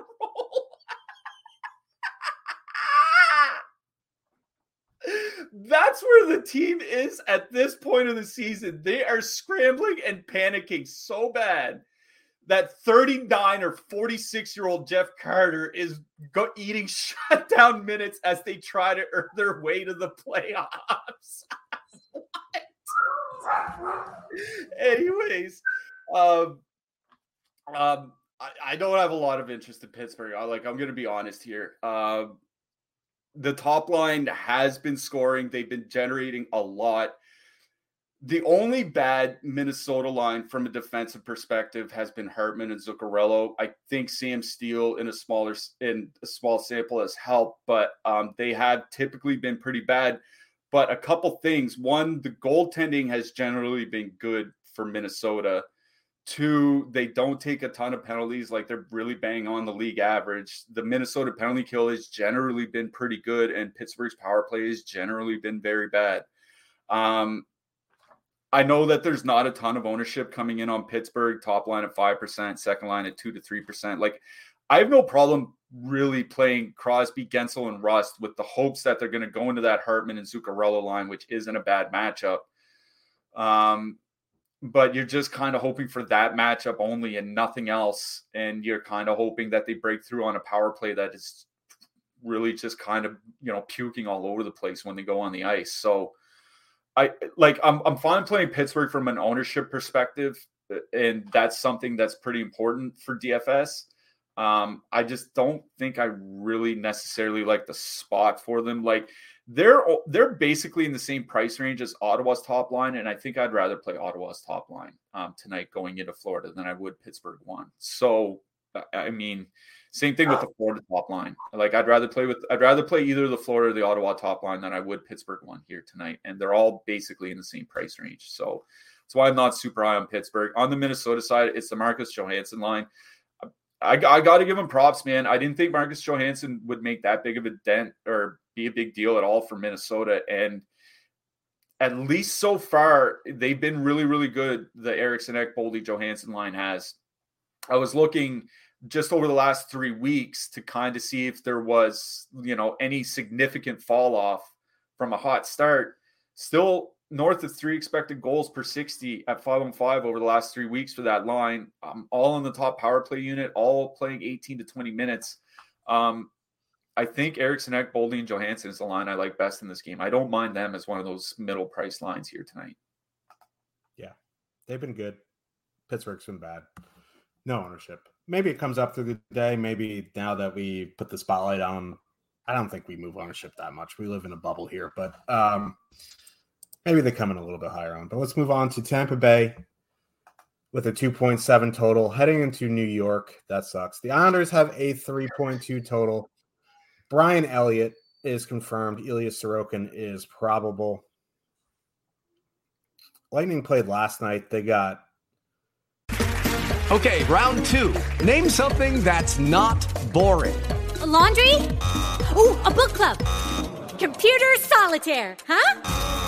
That's where the team is at this point of the season. They are scrambling and panicking so bad that 39 or 46 year old Jeff Carter is go- eating shutdown minutes as they try to earn their way to the playoffs. Anyways, um, um, I, I, don't have a lot of interest in Pittsburgh. I like I'm going to be honest here. Um, the top line has been scoring. They've been generating a lot. The only bad Minnesota line from a defensive perspective has been Hartman and Zuccarello. I think Sam Steel in a smaller in a small sample has helped, but um, they have typically been pretty bad. But a couple things: one, the goaltending has generally been good for Minnesota. Two, they don't take a ton of penalties, like they're really bang on the league average. The Minnesota penalty kill has generally been pretty good, and Pittsburgh's power play has generally been very bad. Um, I know that there's not a ton of ownership coming in on Pittsburgh, top line at 5%, second line at 2 to 3%. Like, I have no problem really playing Crosby, Guentzel, and Rust with the hopes that they're going to go into that Hartman and Zuccarello line, which isn't a bad matchup. Um, but you're just kind of hoping for that matchup only and nothing else. And you're kind of hoping that they break through on a power play that is really just kind of, you know, puking all over the place when they go on the ice. So, I like I'm I'm fine playing Pittsburgh from an ownership perspective, and that's something that's pretty important for DFS. Um, I just don't think I really necessarily like the spot for them. Like they're they're basically in the same price range as Ottawa's top line, and I think I'd rather play Ottawa's top line um, tonight going into Florida than I would Pittsburgh one. So I mean, same thing with the Florida top line. Like I'd rather play with I'd rather play either the Florida or the Ottawa top line than I would Pittsburgh one here tonight. And they're all basically in the same price range. So that's why I'm not super high on Pittsburgh. On the Minnesota side, it's the Marcus Johansson line. I, I got to give him props, man. I didn't think Marcus Johansson would make that big of a dent or be a big deal at all for Minnesota. And at least so far, they've been really, really good. The Eriksson Ek Boldy Johansson line has. I was looking just over the last three weeks to kind of see if there was, you know, any significant fall off from a hot start. Still north of three expected goals per 60 at 5 on 5 over the last three weeks for that line. Um, all in the top power play unit, all playing 18 to 20 minutes. Um, I think Eriksson Ek, Boldy, and Johansson is the line I like best in this game. I don't mind them as one of those middle price lines here tonight. Yeah, they've been good. Pittsburgh's been bad. No ownership. Maybe it comes up through the day. Maybe now that we put the spotlight on, I don't think we move ownership that much. We live in a bubble here, but um, maybe they come in a little bit higher on. But let's move on to Tampa Bay with a 2.7 total heading into New York. That sucks. The Islanders have a 3.2 total. Brian Elliott is confirmed. Ilya Sorokin is probable. Lightning played last night. They got. Okay, round two. Name something that's not boring. A laundry? Ooh, a book club. Computer solitaire, huh?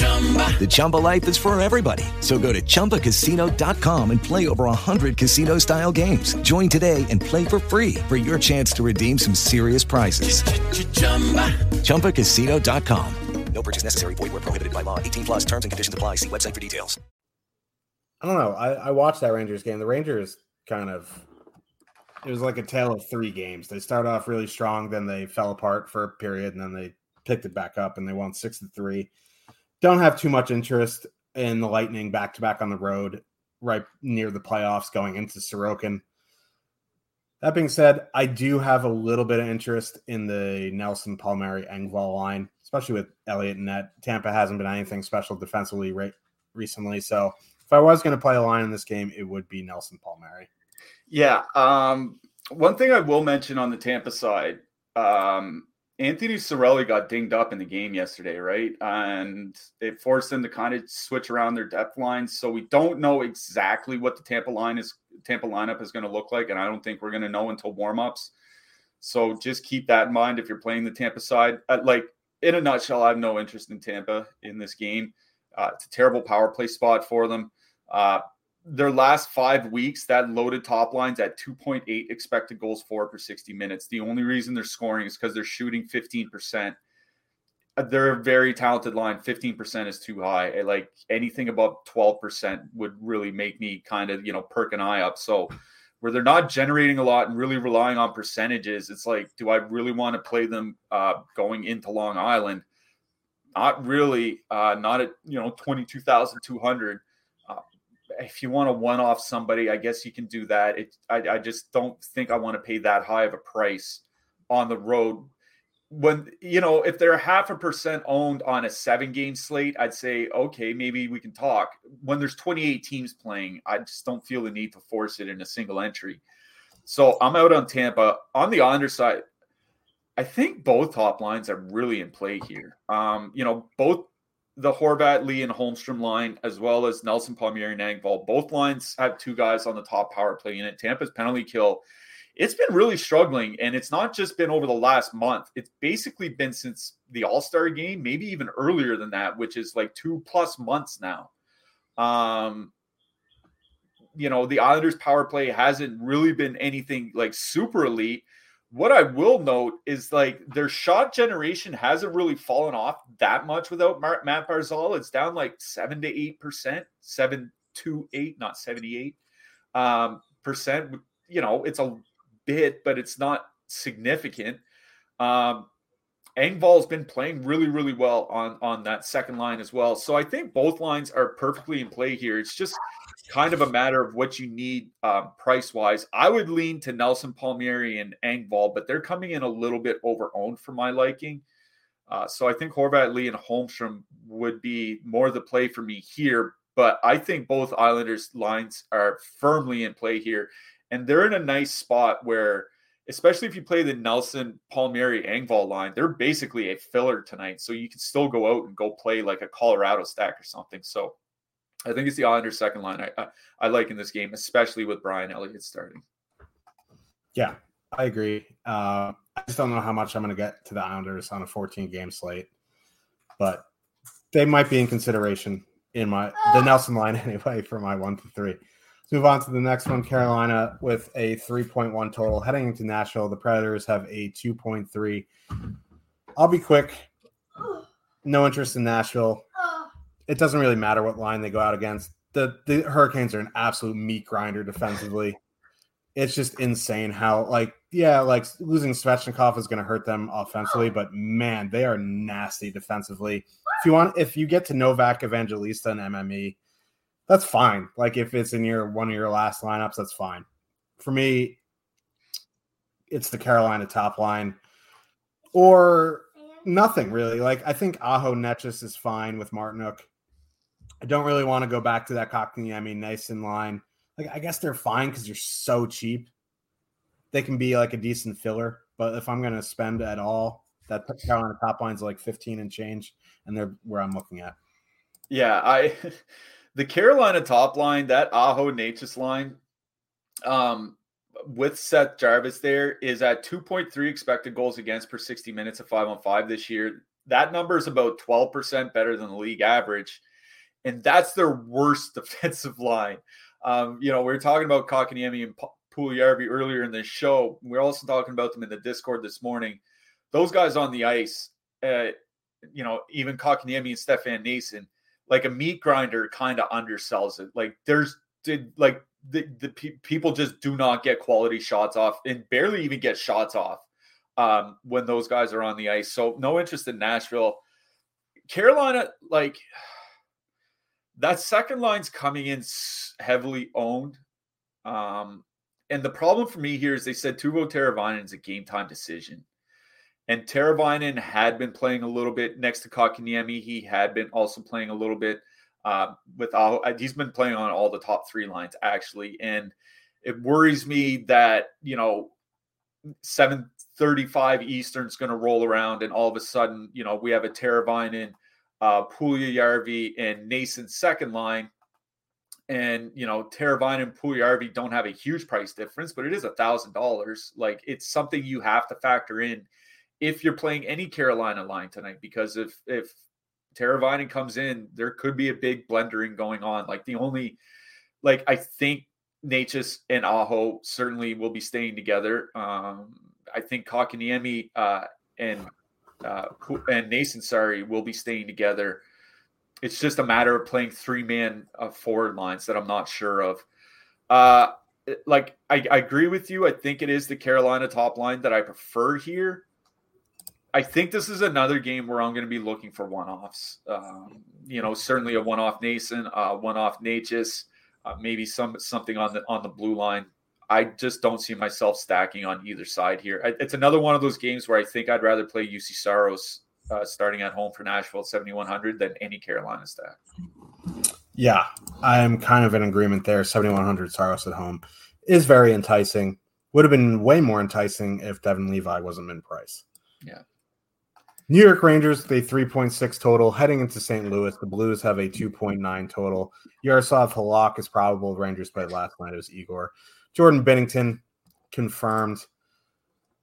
The Chumba life is for everybody. So go to ChumbaCasino.com and play over 100 casino style games. Join today and play for free for your chance to redeem some serious prizes. Ch-ch-chumba. ChumbaCasino.com. No purchase necessary. Void where prohibited by law. 18 plus terms and conditions apply. See website for details. I don't know. I, I watched that Rangers game. The Rangers kind of, it was like a tale of three games. They started off really strong, then they fell apart for a period, and then they picked it back up and they won six to three don't have too much interest in the Lightning back to back on the road right near the playoffs going into Sorokin. That being said, I do have a little bit of interest in the Nelson Palmieri Engvall line, especially with Elliott and net. Tampa hasn't been anything special defensively right recently. So if I was going to play a line in this game, it would be Nelson Palmieri. Yeah. Um, one thing I will mention on the Tampa side, um, Anthony Cirelli got dinged up in the game yesterday, right? And it forced them to kind of switch around their depth lines. So we don't know exactly what the Tampa line is Tampa lineup is going to look like. And I don't think we're going to know until warmups. So just keep that in mind if you're playing the Tampa side. Uh, like in a nutshell, I have no interest in Tampa in this game. Uh, it's a terrible power play spot for them. Uh, their last five weeks, that loaded top line's at 2.8 expected goals for per 60 minutes. The only reason they're scoring is because they're shooting 15%. Uh, they're a very talented line. 15% is too high. Like anything above 12% would really make me kind of, you know, perk an eye up. So where they're not generating a lot and really relying on percentages, it's like, do I really want to play them uh, going into Long Island? Not really. Uh, not at, you know, 22,200 if you want to one off somebody, I guess you can do that. It, I, I just don't think I want to pay that high of a price on the road. When you know, if they're half a percent owned on a seven game slate, I'd say okay, maybe we can talk. When there's 28 teams playing, I just don't feel the need to force it in a single entry. So I'm out on Tampa. On the underside, I think both top lines are really in play here. Um, you know, both the Horvat, Lee, and Holmstrom line, as well as Nelson Palmieri and Engvall. Both lines have two guys on the top power play unit. Tampa's penalty kill, it's been really struggling. And it's not just been over the last month, it's basically been since the All Star game, maybe even earlier than that, which is like two plus months now. Um, you know, the Islanders' power play hasn't really been anything like super elite what I will note is like their shot generation hasn't really fallen off that much without Mat Barzal. It's down like seven to eight percent, seven to eight, not seventy-eight um, percent. You know, it's a bit, but it's not significant. Um, Engvall's been playing really, really well on on that second line as well. So I think both lines are perfectly in play here. It's just kind of a matter of what you need um, price wise. I would lean to Nelson Palmieri and Engvall, but they're coming in a little bit over owned for my liking. Uh, so I think Horvat, Lee, and Holmstrom would be more the play for me here. but I think both Islanders lines are firmly in play here, and they're in a nice spot where, especially if you play the Nelson, Palmieri, Engvall line, they're basically a filler tonight. So you can still go out and go play like a Colorado stack or something. So I think it's the Islanders' second line I, I, I like in this game, especially with Brian Elliott starting. Yeah, I agree. Uh, I just don't know how much I'm going to get to the Islanders on a 14 game slate, but they might be in consideration in my the Nelson line anyway for my one to three. Let's move on to the next one. Carolina with a 3.1 total heading into Nashville. The Predators have a 2.3. I'll be quick. No interest in Nashville. It doesn't really matter what line they go out against. The the Hurricanes are an absolute meat grinder defensively. It's just insane how like yeah, like losing Svechnikov is going to hurt them offensively, but man, they are nasty defensively. If you want, if you get to Novak Evangelista and MME, that's fine. Like if it's in your one of your last lineups, that's fine. For me, it's the Carolina top line or nothing really. Like I think Aho Necas is fine with Martinook. I don't really want to go back to that Cockney. I mean, nice Noesen line. Like I guess they're fine because you're so cheap. They can be like a decent filler, but if I'm going to spend at all, that Carolina top line's like 15 and change, and they're where I'm looking at. Yeah, I the Carolina top line, that Aho Necas line, um, with Seth Jarvis there is at 2.3 expected goals against per 60 minutes of five on five this year. That number is about 12% better than the league average. And that's their worst defensive line. Um, you know, we are talking about Kotkaniemi and Puljujarvi earlier in the show. We are also talking about them in the Discord this morning. Those guys on the ice, uh, you know, even Kotkaniemi and Stefan Noesen, like a meat grinder kind of undersells it. Like there's did like the, the pe- people just do not get quality shots off and barely even get shots off um, when those guys are on the ice. So no interest in Nashville. Carolina, like that second line's coming in heavily owned. Um, and the problem for me here is they said Teuvo Teravainen is a game time decision. And Teravainen had been playing a little bit next to Kotkaniemi. He had been also playing a little bit uh, with all, uh, he's been playing on all the top three lines actually. And it worries me that, you know, 735 Eastern's going to roll around and all of a sudden, you know, we have a Teravainen, uh, and Noesen's second line and you know Teravainen and Puljujarvi don't have a huge price difference, but it is a thousand dollars. Like it's something you have to factor in if you're playing any Carolina line tonight, because if if Teravainen comes in, there could be a big blendering going on. Like the only, like I think Necas and Aho certainly will be staying together. Um, I think Kotkaniemi uh, and uh, and Noesen, sorry, will be staying together it's just a matter of playing three man uh, forward lines that I'm not sure of. Uh, like I, I agree with you. I think it is the Carolina top line that I prefer here. I think this is another game where I'm going to be looking for one offs. Um, you know, certainly a one off Noesen, uh, one off Necas, uh, maybe some something on the on the blue line. I just don't see myself stacking on either side here. I, it's another one of those games where I think I'd rather play Juuse Saros uh, starting at home for Nashville at 7,100 than any Carolina stack. Yeah, I'm kind of in agreement there. 7,100 Saros at home is very enticing. Would have been way more enticing if Devon Levi wasn't in price. Yeah. New York Rangers, they 3.6 total. Heading into St. Louis, the Blues have a 2.9 total. Jaroslav Halak is probable. Rangers played last night. It was Igor. Jordan Binnington confirmed.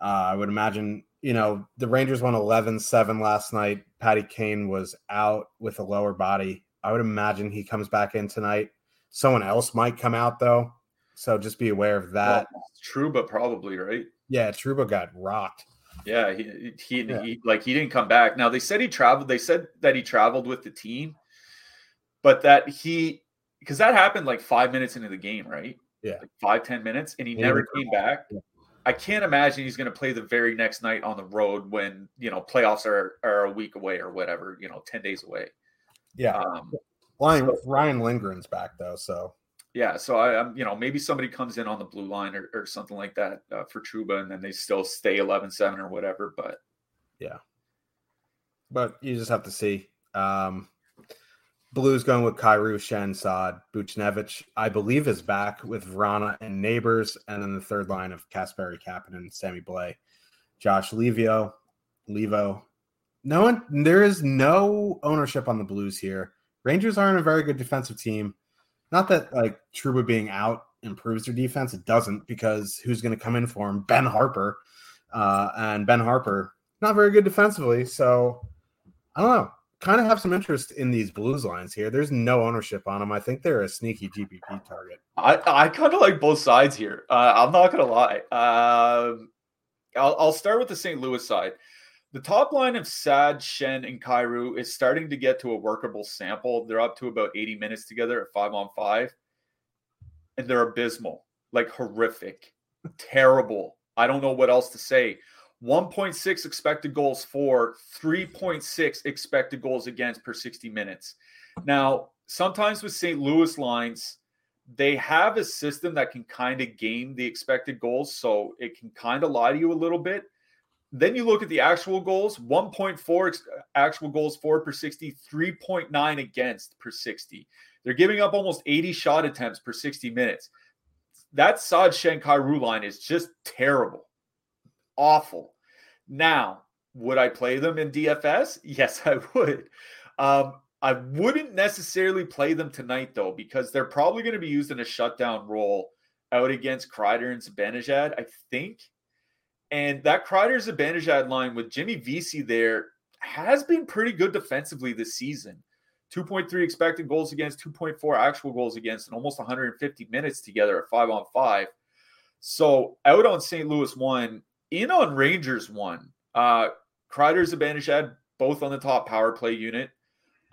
Uh, I would imagine you know, the Rangers won 11 7 last night. Patty Kane was out with a lower body. I would imagine he comes back in tonight. Someone else might come out, though. So just be aware of that. Well, Trouba probably, right? Yeah, Trouba got rocked. Yeah, he, he, yeah. he like he didn't come back. Now they said he traveled. They said that he traveled with the team, but that he because that happened like five minutes into the game, right? Yeah, like five ten minutes, and he yeah. never came back. Yeah. I can't imagine he's going to play the very next night on the road when you know playoffs are are a week away or whatever, you know, ten days away. Yeah, um, Ryan Ryan Lindgren's back though, so yeah. So I, am you know, maybe somebody comes in on the blue line or, or something like that uh, for Trouba, and then they still stay 11-7 or whatever. But yeah, but you just have to see. Um, Blues going with Kyrou, Schenn, Saad, Buchnevich, I believe is back with Vrana and Neighbours, and then the third line of Kasperi Kapanen, Sammy Blais, Josh Leivo, Leivo. No one, there is no ownership on the Blues here. Rangers aren't a very good defensive team. Not that like Trouba being out improves their defense. It doesn't because who's going to come in for him? Ben Harpur, uh, and Ben Harpur not very good defensively. So I don't know kind of have some interest in these Blues lines here. There's no ownership on them. I think they're a sneaky GPP target. I, I kind of like both sides here. Uh, I'm not going to lie. Uh, I'll, I'll start with the St. Louis side. The top line of Saad, Schenn, and Kyrou is starting to get to a workable sample. They're up to about 80 minutes together at five on five, and they're abysmal, like horrific, terrible. I don't know what else to say. 1.6 expected goals for, 3.6 expected goals against per 60 minutes. Now, sometimes with St. Louis lines, they have a system that can kind of game the expected goals, so it can kind of lie to you a little bit. Then you look at the actual goals 1.4 actual goals for per 60, 3.9 against per 60. They're giving up almost 80 shot attempts per 60 minutes. That Saad Schenn Kyrou line is just terrible awful. Now, would I play them in DFS? Yes, I would. Um, I wouldn't necessarily play them tonight though, because they're probably going to be used in a shutdown role out against Kreider and Zibanejad, I think. And that Kreider Zibanejad line with Jimmy Vesey there has been pretty good defensively this season. 2.3 expected goals against, 2.4 actual goals against, and almost 150 minutes together at five on five. So out on St. Louis one, in on Rangers one. Uh, Kreider, Zibanejad, both on the top power play unit.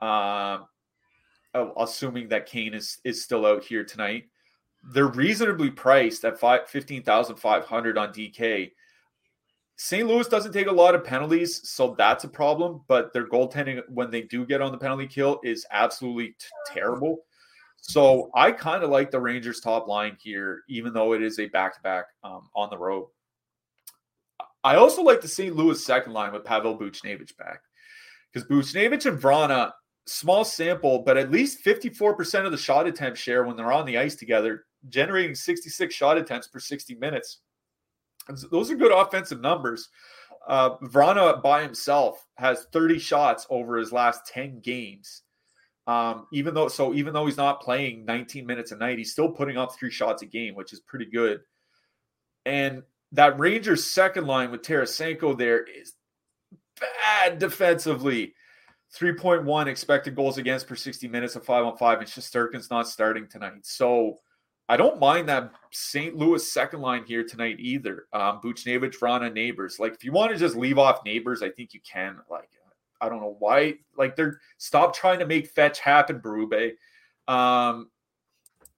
Uh, assuming that Kane is is still out here tonight. They're reasonably priced at five, 15,500 on DK. St. Louis doesn't take a lot of penalties, so that's a problem. But their goaltending, when they do get on the penalty kill, is absolutely t- terrible. So I kind of like the Rangers' top line here, even though it is a back to back on the road. I also like the St. Louis second line with Pavel Buchnevich back because Buchnevich and Vrana, small sample, but at least 54% of the shot attempt share when they're on the ice together, generating 66 shot attempts per 60 minutes. Those are good offensive numbers. Uh, Vrana by himself has 30 shots over his last 10 games. Um, even though, so even though he's not playing 19 minutes a night, he's still putting up three shots a game, which is pretty good. And that Rangers second line with Tarasenko there is bad defensively. 3.1 expected goals against per 60 minutes of five on five, and Shesterkin's not starting tonight. So I don't mind that St. Louis second line here tonight either. Um, Buchnevich, Vrana, Neighbours. Like, if you want to just leave off Neighbours, I think you can. Like, I don't know why. Like, they're stop trying to make fetch happen, Berube. Um,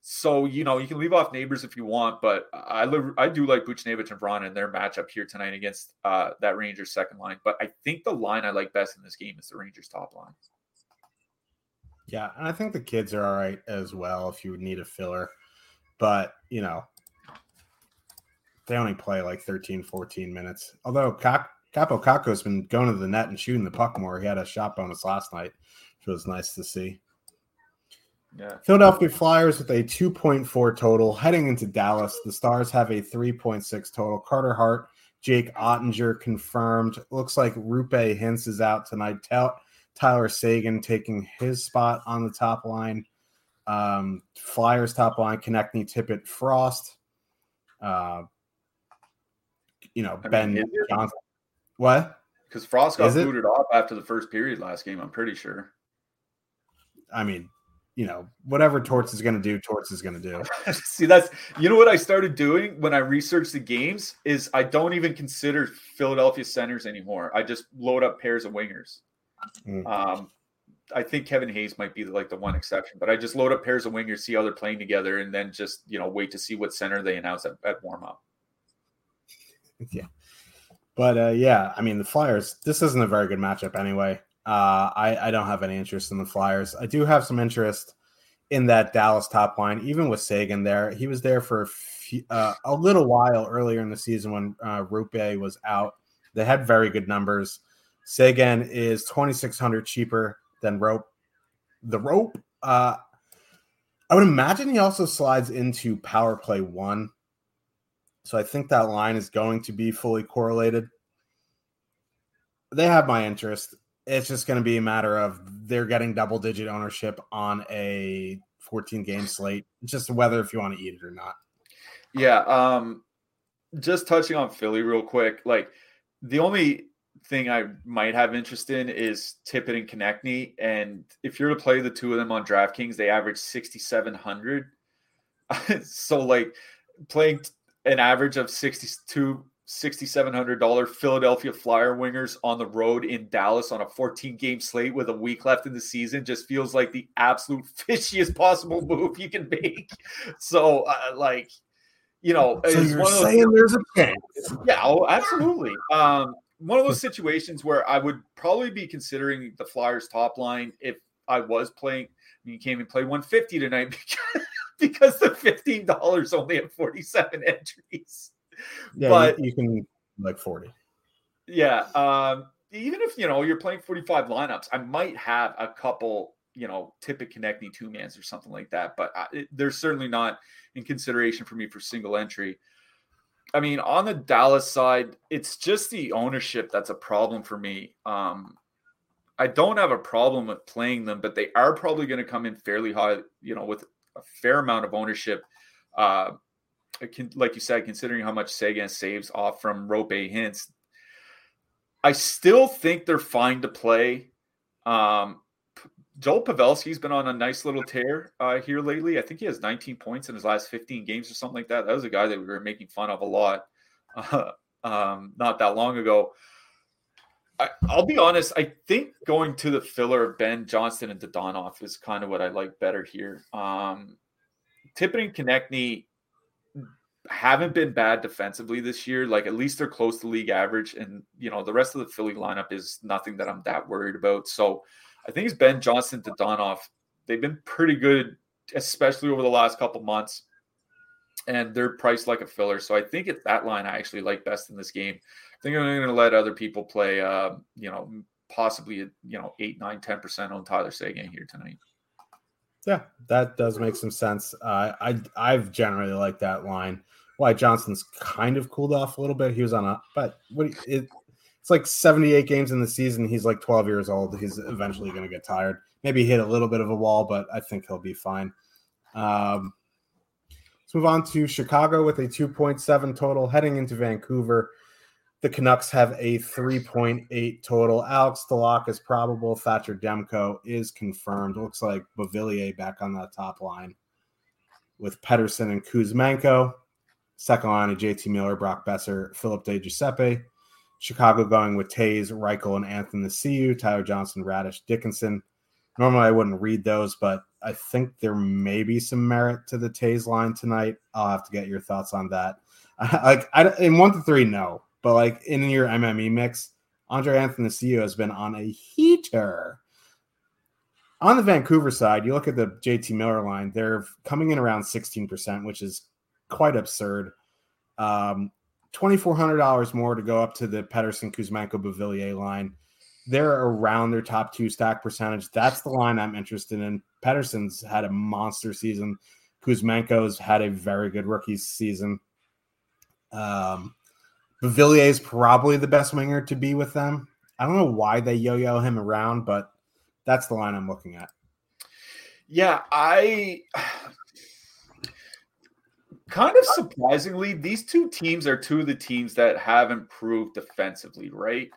so you know you can leave off Neighbours if you want, but I live, I do like Buchnevich and Vrana in their matchup here tonight against uh, that Rangers second line. But I think the line I like best in this game is the Rangers top line. Yeah, and I think the kids are all right as well if you would need a filler. But you know, they only play like 13, 14 minutes. Although Cap- Kaapo Kakko's been going to the net and shooting the puck more. He had a shot bonus last night, which was nice to see. Yeah. Philadelphia Flyers with a 2.4 total heading into Dallas. The Stars have a 3.6 total. Carter Hart, Jake Oettinger confirmed. Looks like Roope Hintz is out tonight. Tyler Seguin taking his spot on the top line. Um, Flyers top line, Konecny, Tippett, Frost. Uh, you know, I Ben mean, Johnson. What? Because Frost got booted off after the first period last game, I'm pretty sure. I mean, you know, whatever Torts is going to do, Torts is going to do. See, that's you know what I started doing when I researched the games is I don't even consider Philadelphia centers anymore. I just load up pairs of wingers. Mm. Um, I think Kevin Hayes might be like the one exception, but I just load up pairs of wingers, see how they're playing together, and then just you know wait to see what center they announce at, at warm up. Yeah, but uh, yeah, I mean the Flyers. This isn't a very good matchup anyway. Uh, I, I don't have any interest in the Flyers. I do have some interest in that Dallas top line, even with Seguin there. He was there for a, few, uh, a little while earlier in the season when uh, Roope was out. They had very good numbers. Seguin is 2600 cheaper than Roope. the Roope. Uh, I would imagine he also slides into power play one. So I think that line is going to be fully correlated. They have my interest. It's just going to be a matter of they're getting double digit ownership on a 14 game slate. Just whether if you want to eat it or not. Yeah. Um, just touching on Philly real quick. Like the only thing I might have interest in is Tippett and Konecny. And if you're to play the two of them on DraftKings, they average 6,700. so, like, playing an average of 62 $6,700 Philadelphia Flyer wingers on the road in Dallas on a 14 game slate with a week left in the season just feels like the absolute fishiest possible move you can make. So, uh, like, you know, so you're saying those, there's a chance. Yeah, oh, absolutely. Um, one of those situations where I would probably be considering the Flyers top line if I was playing. I mean, you can't even play 150 tonight because, because the $15 only have 47 entries. Yeah, but you, you can like 40. Yeah. Um, even if you know you're playing 45 lineups, I might have a couple, you know, Tippett Konecny two mans or something like that. But I, it, they're certainly not in consideration for me for single entry. I mean, on the Dallas side, it's just the ownership that's a problem for me. Um, I don't have a problem with playing them, but they are probably going to come in fairly high, you know, with a fair amount of ownership. Uh, can, like you said, considering how much Seguin saves off from Roope Hintz, I still think they're fine to play. Um, Joel Pavelski's been on a nice little tear uh, here lately. I think he has 19 points in his last 15 games or something like that. That was a guy that we were making fun of a lot uh, um, not that long ago. I, will be honest. I think going to the filler of Ben Johnston and Dadonov is kind of what I like better here. Um, Tippett and Konecny haven't been bad defensively this year. Like at least they're close to league average, and you know the rest of the Philly lineup is nothing that I'm that worried about. So I think it's Ben Johnston Dadonov. They've been pretty good, especially over the last couple months, and they're priced like a filler. So I think it's that line I actually like best in this game. I think I'm going to let other people play. Uh, you know, possibly you know eight, nine, ten percent on Tyler Seguin here tonight. Yeah, that does make some sense. Uh, I I've generally liked that line. Why Johnson's kind of cooled off a little bit. He was on a, but what it, it's like 78 games in the season. He's like 12 years old. He's eventually going to get tired. Maybe hit a little bit of a wall, but I think he'll be fine. Um, let's move on to Chicago with a 2.7 total heading into Vancouver. The Canucks have a 3.8 total. Alex Stalock is probable. Thatcher Demko is confirmed. Looks like Beauvillier back on the top line with Pettersson and Kuzmenko. Second line of JT Miller, Brock Boeser, Philip Di Giuseppe. Chicago going with Toews, Reichel, and Athanasiu, Tyler Johnson, Raddysh, Dickinson. Normally I wouldn't read those, but I think there may be some merit to the Toews line tonight. I'll have to get your thoughts on that. like I, in one to three, no, but like in your MME mix, Andre Athanasiu has been on a heater. On the Vancouver side, you look at the JT Miller line; they're coming in around sixteen percent, which is quite absurd. Um, $2,400 more to go up to the Pettersson Kuzmenko Beauvillier line. They're around their top two stack percentage. That's the line I'm interested in. Pettersson's had a monster season. Kuzmenko's had a very good rookie season. Um, Beauvillier is probably the best winger to be with them. I don't know why they yo-yo him around, but that's the line I'm looking at. Yeah, I kind of surprisingly, these two teams are two of the teams that have improved defensively, right?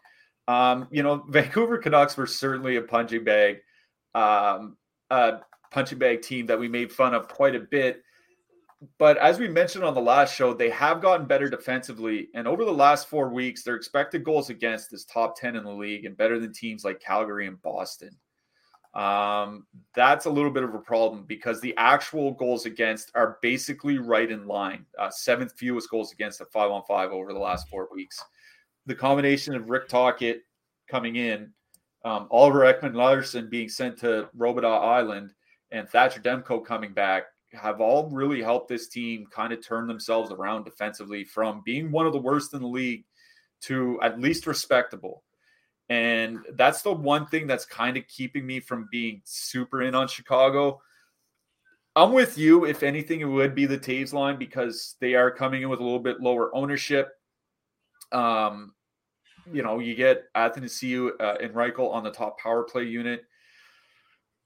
Um, you know, Vancouver Canucks were certainly a punching bag, um, a punching bag team that we made fun of quite a bit. But as we mentioned on the last show, they have gotten better defensively. And over the last four weeks, their expected goals against is top 10 in the league and better than teams like Calgary and Boston um, that's a little bit of a problem because the actual goals against are basically right in line. Uh, seventh fewest goals against at five on five over the last four weeks. The combination of Rick Tocchet coming in, um, Oliver Ekman Larsson being sent to Robidas Island, and Thatcher Demko coming back have all really helped this team kind of turn themselves around defensively from being one of the worst in the league to at least respectable. And that's the one thing that's kind of keeping me from being super in on Chicago. I'm with you. If anything, it would be the Toews line because they are coming in with a little bit lower ownership. Um, you know, you get Athanasiu uh, and Reichel on the top power play unit.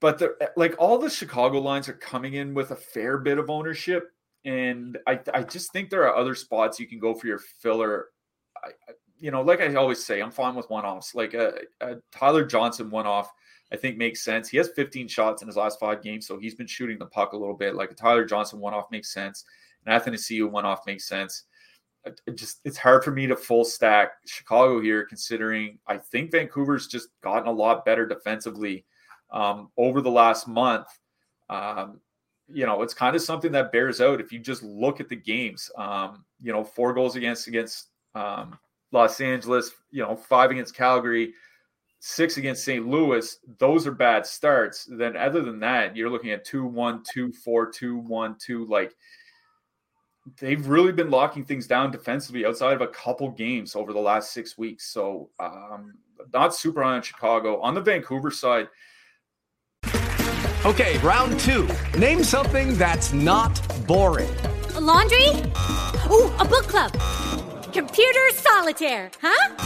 But the, like all the Chicago lines are coming in with a fair bit of ownership. And I, I just think there are other spots you can go for your filler. I, you know, like I always say, I'm fine with one offs. Like a, a Tyler Johnson one off, I think makes sense. He has 15 shots in his last five games, so he's been shooting the puck a little bit. Like a Tyler Johnson one off makes sense. An Athanasiu one off makes sense. It just it's hard for me to full stack Chicago here, considering I think Vancouver's just gotten a lot better defensively um, over the last month. Um, you know, it's kind of something that bears out if you just look at the games. Um, you know, four goals against against um, Los Angeles, you know, five against Calgary, six against St. Louis. Those are bad starts. Then, other than that, you're looking at two, one, two, four, two, one, two. Like they've really been locking things down defensively outside of a couple games over the last six weeks. So, um, not super high on Chicago. On the Vancouver side, Okay, round two. Name something that's not boring. A laundry? Ooh, a book club. Computer solitaire, huh?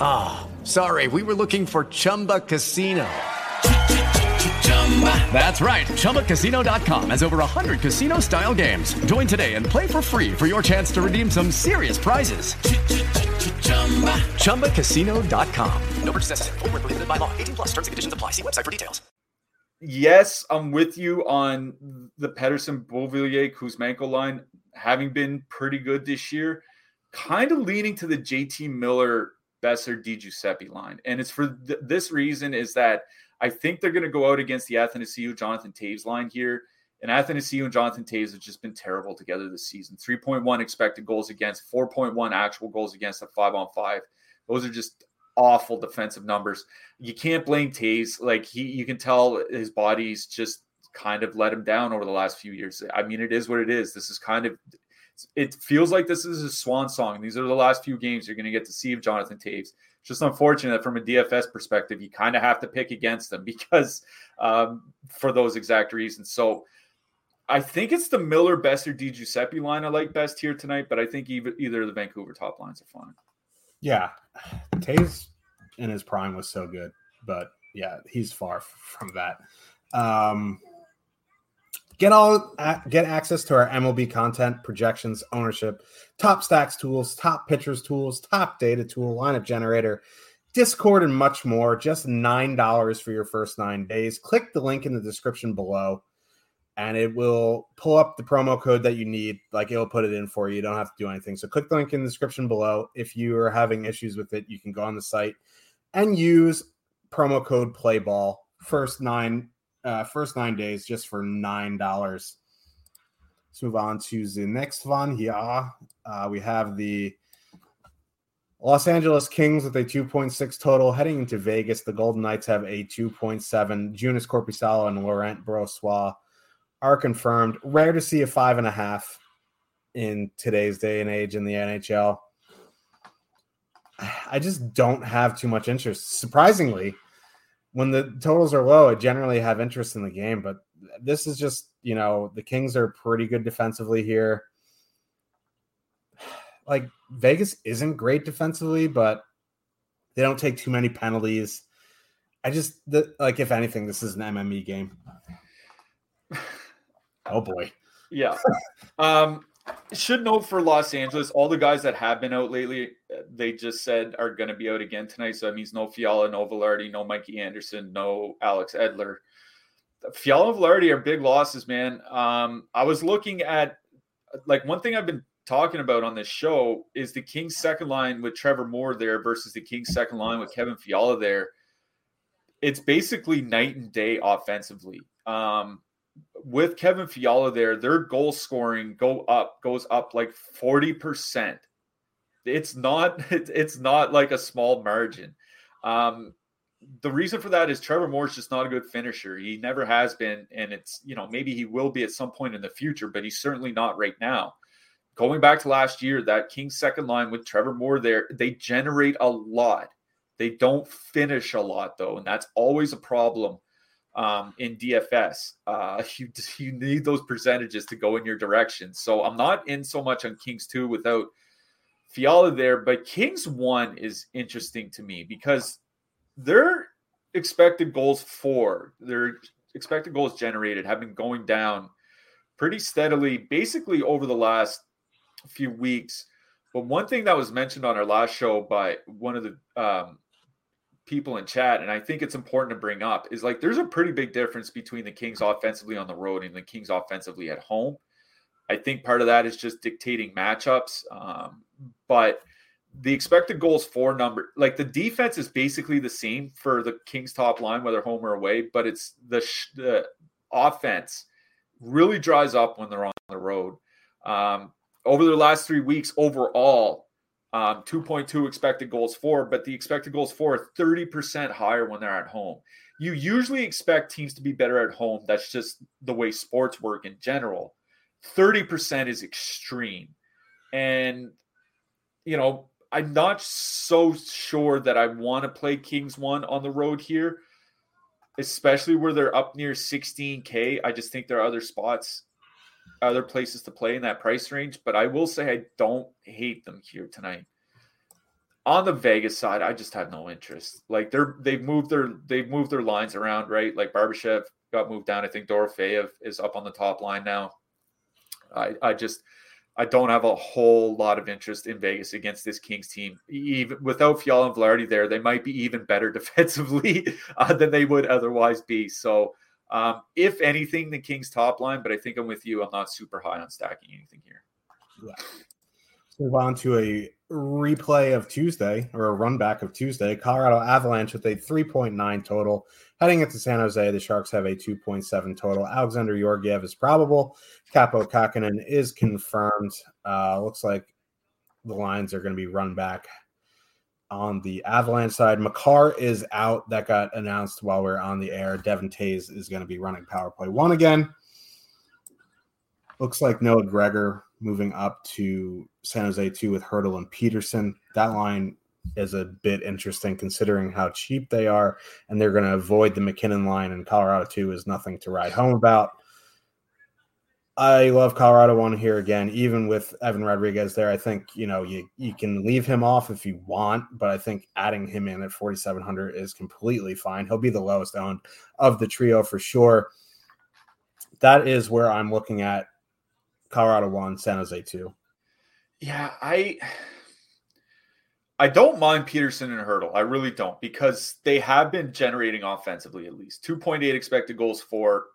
Ah, oh, sorry, we were looking for Chumba Casino. That's right. ChumbaCasino.com has over 100 casino style games. Join today and play for free for your chance to redeem some serious prizes. ChumbaCasino.com. No purchase necessary. Full prohibited by law. 18 plus terms and conditions apply. See website for details. Yes, I'm with you on the Pettersson Beauvillier Kuzmenko line having been pretty good this year. Kind of leaning to the JT Miller Boeser Di Giuseppe line. And it's for th- this reason is that I think they're going to go out against the Athanasiu Jonathan Toews line here. And Athanasiu and Jonathan Toews have just been terrible together this season. 3.1 expected goals against, 4.1 actual goals against at five on five. Those are just awful defensive numbers. You can't blame Toews. Like he, you can tell his body's just kind of let him down over the last few years. I mean, it is what it is. This is kind of, it feels like this is a swan song. These are the last few games you're going to get to see of Jonathan Toews. It's just unfortunate that from a DFS perspective, you kind of have to pick against them because um, for those exact reasons. So I think it's the Miller Boeser Di Giuseppe line I like best here tonight, but I think either, either of the Vancouver top lines are fine. Yeah, Toews in his prime was so good, but yeah, he's far from that. Um, get all get access to our MLB content, projections, ownership, top stacks tools, top pitchers tools, top data tool, lineup generator, Discord, and much more. Just nine dollars for your first nine days. Click the link in the description below and it will pull up the promo code that you need. Like it'll put it in for you. You don't have to do anything. So click the link in the description below. If you are having issues with it, you can go on the site and use promo code Playball first nine uh, first nine days just for nine dollars. Let's move on to the next one here. Uh, we have the Los Angeles Kings with a 2.6 total heading into Vegas. The Golden Knights have a 2.7. Joonas Korpisalo and Laurent Brossoit are confirmed. Rare to see a five and a half in today's day and age in the NHL. I just don't have too much interest. Surprisingly, when the totals are low, I generally have interest in the game, but this is just, you know, the Kings are pretty good defensively here. Like Vegas isn't great defensively, but they don't take too many penalties. I just the, like if anything, this is an MME game. Oh boy. Yeah. um, should note for Los Angeles, all the guys that have been out lately, they just said are going to be out again tonight. So that means no Fiala, no Vilardi, no Mikey Anderson, no Alex Edler. Fiala and Vilardi are big losses, man. Um, I was looking at like one thing I've been talking about on this show is the Kings second line with Trevor Moore there versus the Kings second line with Kevin Fiala there. It's basically night and day offensively. Um, with Kevin Fiala there, their goal scoring go up goes up like 40%. It's not it's not like a small margin. Um, the reason for that is Trevor Moore's just not a good finisher. He never has been, and it's you know maybe he will be at some point in the future, but he's certainly not right now. Going back to last year, that Kings second line with Trevor Moore there, they generate a lot They don't finish a lot though, and that's always a problem um, in DFS. Uh, you you need those percentages to go in your direction. So I'm not in so much on Kings two without Fiala there, but Kings one is interesting to me because their expected goals for their expected goals generated have been going down pretty steadily, basically over the last few weeks. But one thing that was mentioned on our last show by one of the um, people in chat, and I think it's important to bring up, is like there's a pretty big difference between the Kings offensively on the road and the Kings offensively at home. I think part of that is just dictating matchups. Um, but the expected goals for number, like the defense is basically the same for the Kings top line, whether home or away, but it's the, the offense really dries up when they're on the road. Um, over the last three weeks, overall, um, 2.2 expected goals for, but the expected goals for are 30% higher when they're at home. You usually expect teams to be better at home. That's just the way sports work in general. 30% is extreme. And, you know, I'm not so sure that I want to play Kings one on the road here, especially where they're up near 16K. I just think there are other spots, other places to play in that price range. But I will say I don't hate them here tonight. On the Vegas side, I just have no interest. Like they're they've moved their they've moved their lines around, right? Like Barbashev got moved down. I think Dorofeyev is up on the top line now. I, I just I don't have a whole lot of interest in Vegas against this Kings team. Even without Fiala and Vilardi there, they might be even better defensively uh, than they would otherwise be. So, um, if anything, the Kings top line, but I think I'm with you. I'm not super high on stacking anything here. Yeah. Move on to a replay of Tuesday or a run back of Tuesday. Colorado Avalanche with a 3.9 total. Heading into San Jose, the Sharks have a 2.7 total. Alexander Georgiev is probable. Kaapo Kähkönen is confirmed. Uh, looks like the lines are going to be run back on the Avalanche side. Makar is out. That got announced while we are on the air. Devon Toews is going to be running power play one again. Looks like Noah Gregor moving up to San Jose 2 with Hertl and Peterson. That line is a bit interesting considering how cheap they are, and they're going to avoid the MacKinnon line, and Colorado 2 is nothing to write home about. I love Colorado one here again, even with Evan Rodrigues there. I think you know you you can leave him off if you want, but I think adding him in at 4,700 is completely fine. He'll be the lowest owned of the trio for sure. That is where I'm looking at Colorado one, San Jose two. Yeah, I I don't mind Peterson and Hertl. I really don't because they have been generating offensively at least 2.8 expected goals for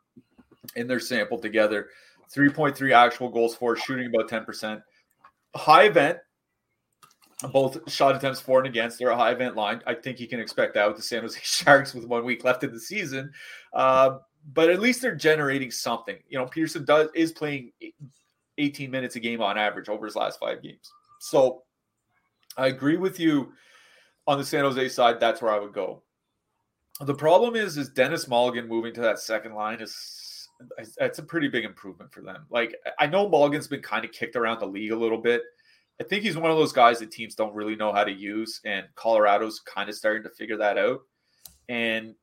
in their sample together, 3.3 actual goals for, shooting about 10%. High event, both shot attempts for and against. They're a high event line. I think you can expect that with the San Jose Sharks with one week left in the season. Uh, but at least they're generating something. You know, Peterson does is playing 18 minutes a game on average over his last five games. So I agree with you on the San Jose side. That's where I would go. The problem is, is Denis Malgin moving to that second line is that's a pretty big improvement for them. Like I know Malgin's been kind of kicked around the league a little bit. I think he's one of those guys that teams don't really know how to use, and Colorado's kind of starting to figure that out. And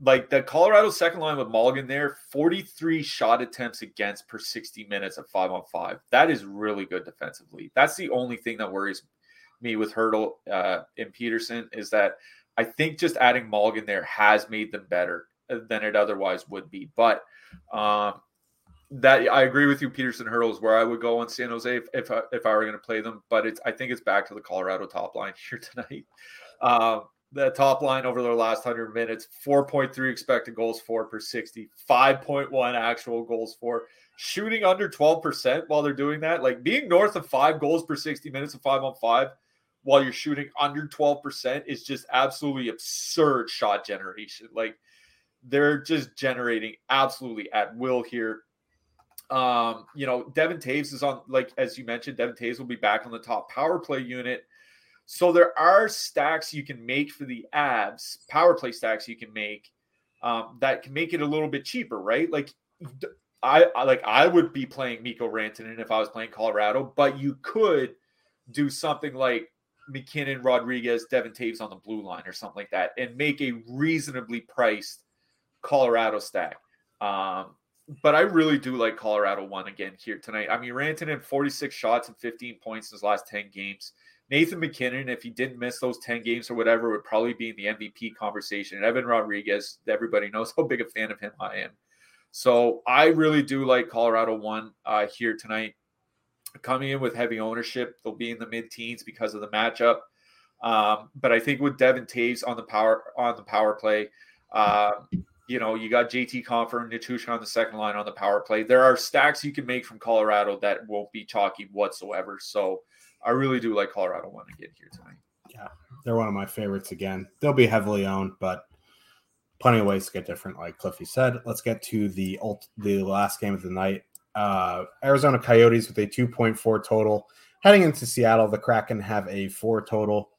like the Colorado second line with Malgin there, 43 shot attempts against per 60 minutes at five on five. That is really good defensively. That's the only thing that worries me with Hertl uh, and Peterson is that I think just adding Malgin there has made them better than it otherwise would be. But um, that I agree with you, Peterson Hertl's where I would go on San Jose if if I, if I were going to play them. But it's I think it's back to the Colorado top line here tonight. Um, the top line over their last 100 minutes 4.3 expected goals for per 60 5.1 actual goals for shooting under 12% while they're doing that like being north of five goals per 60 minutes of five on five while you're shooting under 12% is just absolutely absurd shot generation like they're just generating absolutely at will here um you know Devon Toews is on like as you mentioned Devon Toews will be back on the top power play unit so there are stacks you can make for the abs, power play stacks you can make um, that can make it a little bit cheaper, right? Like I, I like I would be playing Mikko Rantanen if I was playing Colorado, but you could do something like MacKinnon, Rodrigues, Devon Toews on the blue line or something like that, and make a reasonably priced Colorado stack. Um, but I really do like Colorado one again here tonight. I mean, Rantanen 46 shots and 15 points in his last 10 games. Nathan MacKinnon, if he didn't miss those 10 games or whatever, would probably be in the MVP conversation. And Evan Rodrigues, everybody knows how big a fan of him I am. So I really do like Colorado one uh, here tonight. Coming in with heavy ownership, they'll be in the mid teens because of the matchup. Um, but I think with Devon Toews on the power on the power play, uh, you know, you got JT Compher and Nichushkin on the second line on the power play. There are stacks you can make from Colorado that won't be chalky whatsoever. So I really do like Colorado one again here tonight. Yeah, they're one of my favorites again. They'll be heavily owned, but plenty of ways to get different, like Cliffy said. Let's get to the ult- the last game of the night. Uh, Arizona Coyotes with a 2.4 total. Heading into Seattle, the Kraken have a four total.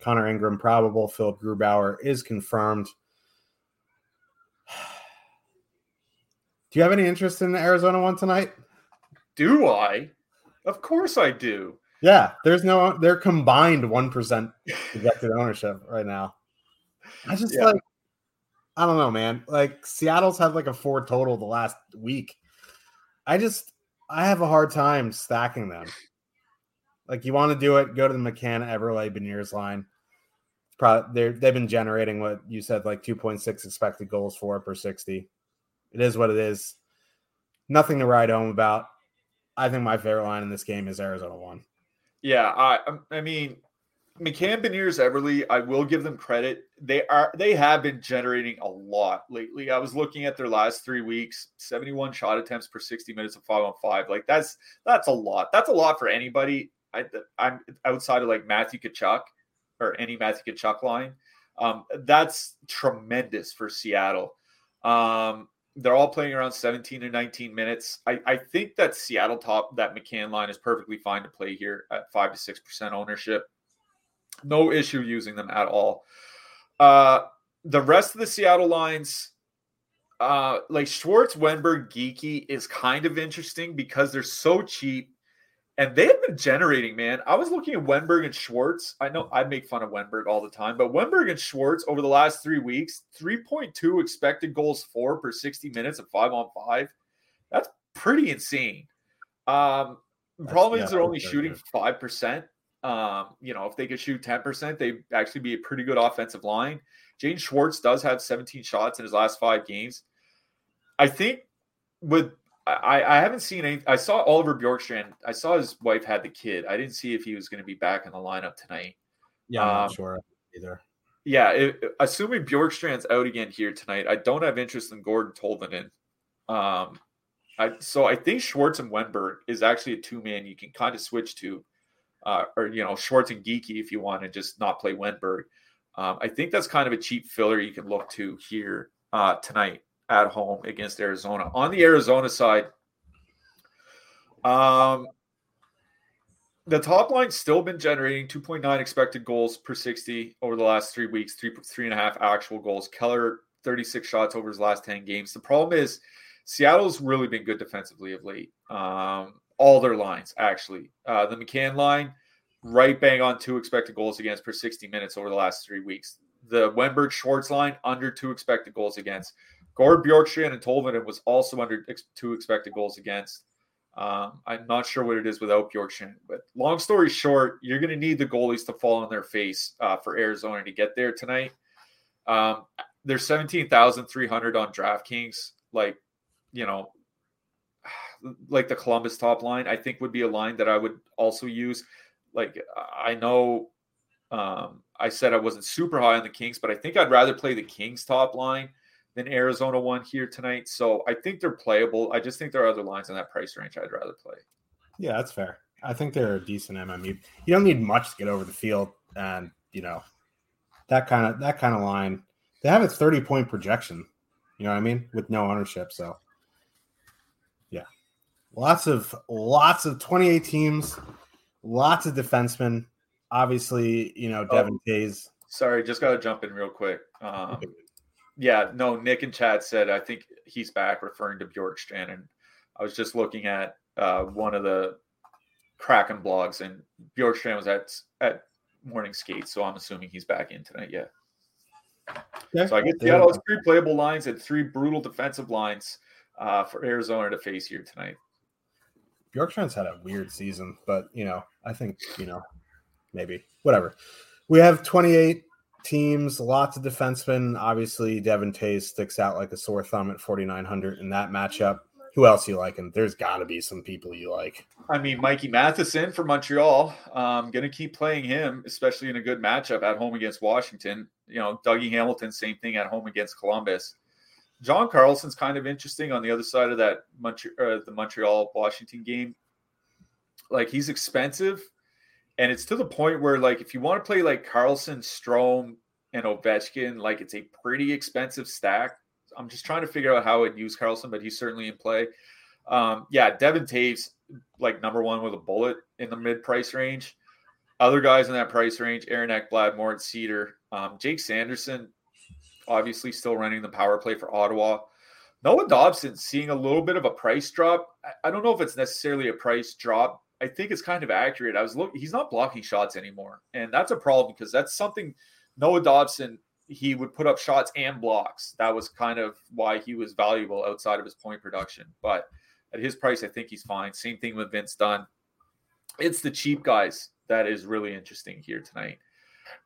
Connor Ingram probable. Philipp Grubauer is confirmed. Do you have any interest in the Arizona one tonight? Do I? Of course I do. Yeah, there's no they're combined one percent projected ownership right now. I just Yeah. like I don't know, man. Like Seattle's had like a four total the last week. I just I have a hard time stacking them. Like you want to do it, go to the McCann Eberle Beniers line. Probably they're they've been generating what you said, like 2.6 expected goals for per 60. It is what it is. Nothing to write home about. I think my favorite line in this game is Arizona one. Yeah, I um, I mean McCann Beniers Eberle, I will give them credit. They are they have been generating a lot lately. I was looking at their last three weeks, 71 shot attempts per 60 minutes of five on five. Like that's that's a lot. That's a lot for anybody. I I'm outside of like Matthew Tkachuk or any Matthew Tkachuk line. Um, that's tremendous for Seattle. Um, they're all playing around 17 to 19 minutes. I, I think that Seattle top that McCann line is perfectly fine to play here at five to six percent ownership. No issue using them at all. Uh, the rest of the Seattle lines, uh, like Schwartz, Wennberg, Geekie, is kind of interesting because they're so cheap and they have been generating, man. I was looking at Wennberg and Schwartz. I know I make fun of Wennberg all the time, but Wennberg and Schwartz over the last three weeks, 3.2 expected goals for per 60 minutes of five on five. That's pretty insane. Um, That's- problem yeah, is they're only shooting five percent. Um, you know, if they could shoot 10%, they'd actually be a pretty good offensive line. Jane Schwartz does have 17 shots in his last five games. I think with I, I haven't seen any. I saw Oliver Bjorkstrand. I saw his wife had the kid. I didn't see if he was going to be back in the lineup tonight. Yeah, I'm not Um, sure either. Yeah, it, assuming Bjorkstrand's out again here tonight, I don't have interest in Gordon Tolvanen. Um, I so I think Schwartz and Wennberg is actually a two man you can kind of switch to, uh, or you know Schwartz and Geekie if you want to just not play Wennberg. Um, I think that's kind of a cheap filler you can look to here uh, tonight at home against Arizona. On the Arizona side, um, the top line's still been generating 2.9 expected goals per 60 over the last three weeks, three three and a half actual goals. Keller 36 shots over his last 10 games. The problem is Seattle's really been good defensively of late. Um, all their lines actually. Uh, the McCann line, right bang on two expected goals against per 60 minutes over the last three weeks. The Wennberg Schwartz line under two expected goals against. Gourde Bjorkstrand and Tolvanen was also under ex- two expected goals against. Um, I'm not sure what it is without Bjorkstrand, but long story short, you're going to need the goalies to fall on their face uh, for Arizona to get there tonight. Um, there's 17,300 on DraftKings. Like, you know, like the Columbus top line, I think would be a line that I would also use. Like, I know um, I said I wasn't super high on the Kings, but I think I'd rather play the Kings top line than Arizona one here tonight. So I think they're playable. I just think there are other lines in that price range I'd rather play. Yeah, that's fair. I think they're a decent MME. You don't need much to get over the field, and you know that kind of that kind of line. They have a thirty point projection. You know what I mean, with no ownership. So yeah, lots of lots of twenty eight teams, lots of defensemen. Obviously, you know Devon Toews. Sorry, just got to jump in real quick. Um, yeah, no, Nick and Chad said I think he's back, referring to Bjorkstrand, and I was just looking at uh, one of the Kraken blogs, and Bjorkstrand was at at morning skate, so I'm assuming he's back in tonight. Yeah. Yeah, So I guess Seattle has three playable lines and three brutal defensive lines uh, for Arizona to face here tonight. Bjorkstrand's had a weird season, but you know, I think you know, maybe whatever. We have 28 teams, lots of defensemen. Obviously, Devon Toews sticks out like a sore thumb at 4,900 in that matchup. Who else you like? And there's got to be some people you like. I mean, Mikey Matheson for Montreal. Um, going to keep playing him, especially in a good matchup at home against Washington. You know, Dougie Hamilton, same thing at home against Columbus. John Carlson's kind of interesting on the other side of that Montre- uh, the Montreal Washington game. Like he's expensive, and it's to the point where like if you want to play like Carlson, Strome, and Ovechkin, like it's a pretty expensive stack. I'm just trying to figure out how I'd use Carlson, but he's certainly in play. Um, yeah, Devon Toews like number one with a bullet in the mid price range. Other guys in that price range: Aaron Ekblad, Moritz Seider, um, Jake Sanderson, obviously still running the power play for Ottawa. Noah Dobson seeing a little bit of a price drop. I don't know if it's necessarily a price drop. I think it's kind of accurate. I was looking; he's not blocking shots anymore, and that's a problem because that's something Noah Dobson he would put up shots and blocks. That was kind of why he was valuable outside of his point production. But at his price, I think he's fine. Same thing with Vince Dunn. It's the cheap guys that is really interesting here tonight.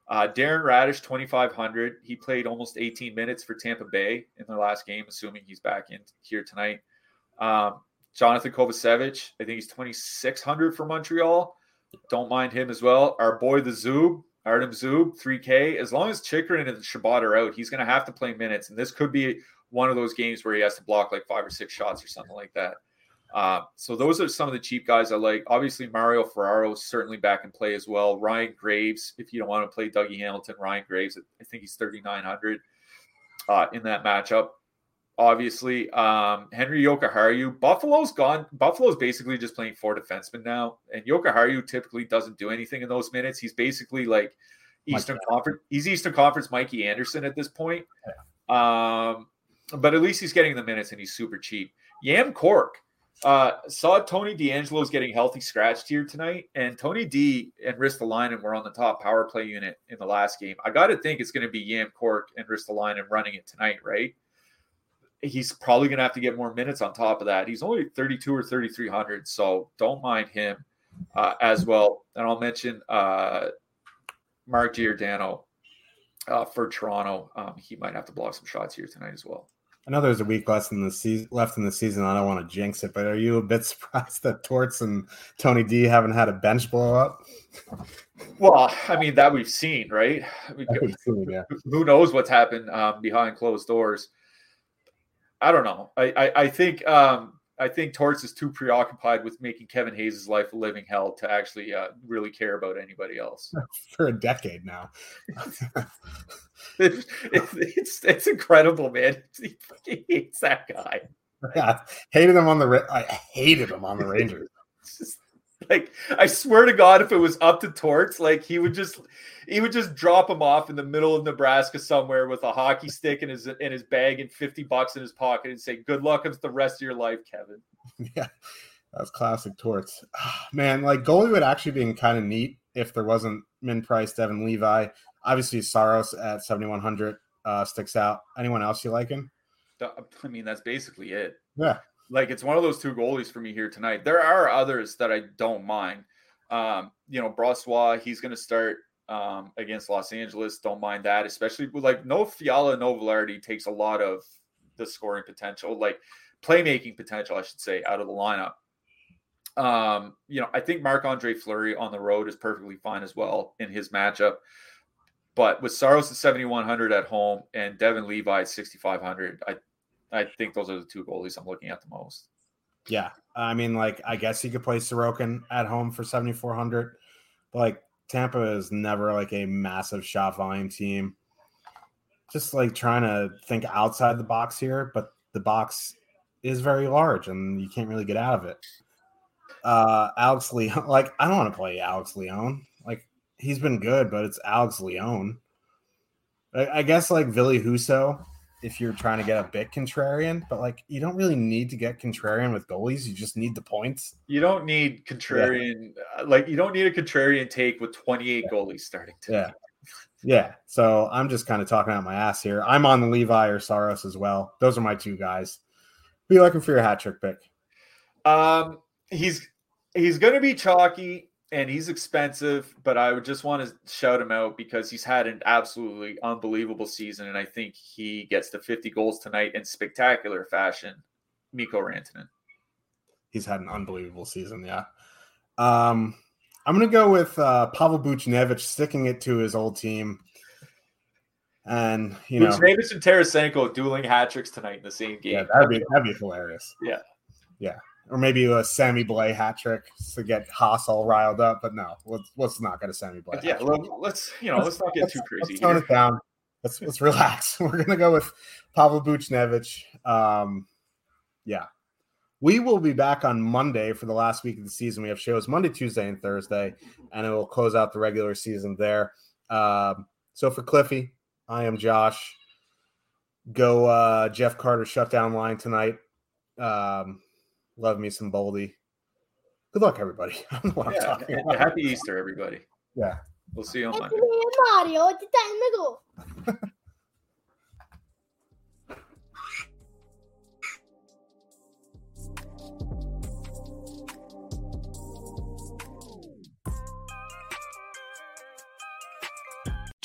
Uh, Darren Raddysh, 2,500. He played almost 18 minutes for Tampa Bay in their last game, assuming he's back in here tonight. Um, Jonathan Kovacevic, I think he's 2,600 for Montreal. Don't mind him as well. Our boy, the Zoob, Artem Zub, 3K. As long as Chychrun and Chabot are out, he's going to have to play minutes. And this could be one of those games where he has to block like five or six shots or something like that. Uh, so those are some of the cheap guys I like. Obviously, Mario Ferraro is certainly back in play as well. Ryan Graves, if you don't want to play Dougie Hamilton, Ryan Graves, I think he's 3,900 uh, in that matchup. Obviously, um, Henri Jokiharju. Buffalo's gone. Buffalo's basically just playing four defensemen now, and Jokiharju typically doesn't do anything in those minutes. He's basically like Eastern Mikey. Conference. He's Eastern Conference Mikey Anderson at this point. Um, but at least he's getting the minutes, and he's super cheap. Cam York. Uh, saw Tony DeAngelo's getting healthy scratched here tonight, and Tony D and Ristolainen were on the top power play unit in the last game. I got to think it's going to be Cam York and Ristolainen running it tonight, right? He's probably going to have to get more minutes on top of that. He's only 32 or 3,300, so don't mind him uh, as well. And I'll mention uh, Mark Giordano uh, for Toronto. Um, he might have to block some shots here tonight as well. I know there's a week less in the season left in the season. I don't want to jinx it, but are you a bit surprised that Torts and Tony D haven't had a bench blow up? Well, I mean that we've seen, right? We, We've seen, yeah. who knows what's happened um, behind closed doors? I don't know. I I, I think um, I think Torts is too preoccupied with making Kevin Hayes' life a living hell to actually uh, really care about anybody else. For a decade now. It's, it's it's incredible, man. He hates that guy. Yeah, hated him on the I hated him on the Rangers. It's just like I swear to God, if it was up to Torts, like he would just he would just drop him off in the middle of Nebraska somewhere with a hockey stick in his in his bag and fifty bucks in his pocket and say, "Good luck with the rest of your life, Kevin." Yeah, that's classic Torts. Man, like goalie would actually be kind of neat if there wasn't Min Price, Devon Levi. Obviously, Saros at 7,100 uh, sticks out. Anyone else you liking? I mean, that's basically it. Yeah. Like it's one of those two goalies for me here tonight. There are others that I don't mind. Um, you know, Brossoit, he's going to start um, against Los Angeles. Don't mind that, especially like no Fiala, no Vilardi takes a lot of the scoring potential, like playmaking potential, I should say, out of the lineup. Um, you know, I think Marc Andre Fleury on the road is perfectly fine as well in his matchup. But with Saros at 7,100 at home and Devon Levi at 6,500, I I think those are the two goalies I'm looking at the most. Yeah. I mean, like, I guess you could play Sorokin at home for 7,400. But, like, Tampa is never like a massive shot volume team. Just like trying to think outside the box here, but the box is very large and you can't really get out of it. Uh, Alex Leon, like, I don't want to play Alex Leon. Like, he's been good, but it's Alex Leon. I, I guess, like, Ville Husso if you're trying to get a bit contrarian, but like you don't really need to get contrarian with goalies. You just need the points. You don't need contrarian, yeah. like you don't need a contrarian take with 28 yeah. goalies starting. Tonight. Yeah. Yeah. So I'm just kind of talking out my ass here. I'm on the Levi or Saros as well. Those are my two guys. Who you looking for your hat trick pick? Um, he's he's going to be chalky and he's expensive, but I would just want to shout him out because he's had an absolutely unbelievable season, and I think he gets to 50 goals tonight in spectacular fashion. Mikko Rantanen. He's had an unbelievable season, yeah. Um, I'm going to go with uh, Pavel Buchnevich sticking it to his old team. And you know, Buchnevich and Tarasenko dueling hat tricks tonight in the same game. Yeah, that'd be that'd be hilarious. Yeah, yeah or maybe a Sammy Blais hat trick to get Haas all riled up. But no, let's let's not get a Sammy Blais. Yeah, well, let's you know let's, let's not get too crazy. Let's tone here. it down. Let's let's relax. We're gonna go with Pavel Buchnevich. Um, yeah, we will be back on Monday for the last week of the season. We have shows Monday, Tuesday, and Thursday, and it will close out the regular season there. Um, so for Cliffy, I am Josh. Go uh, Jeff Carter shutdown line tonight. Um, Love me some Boldy. Good luck, everybody. yeah, happy Easter, everybody. Yeah. We'll see you on Monday. Mario, ti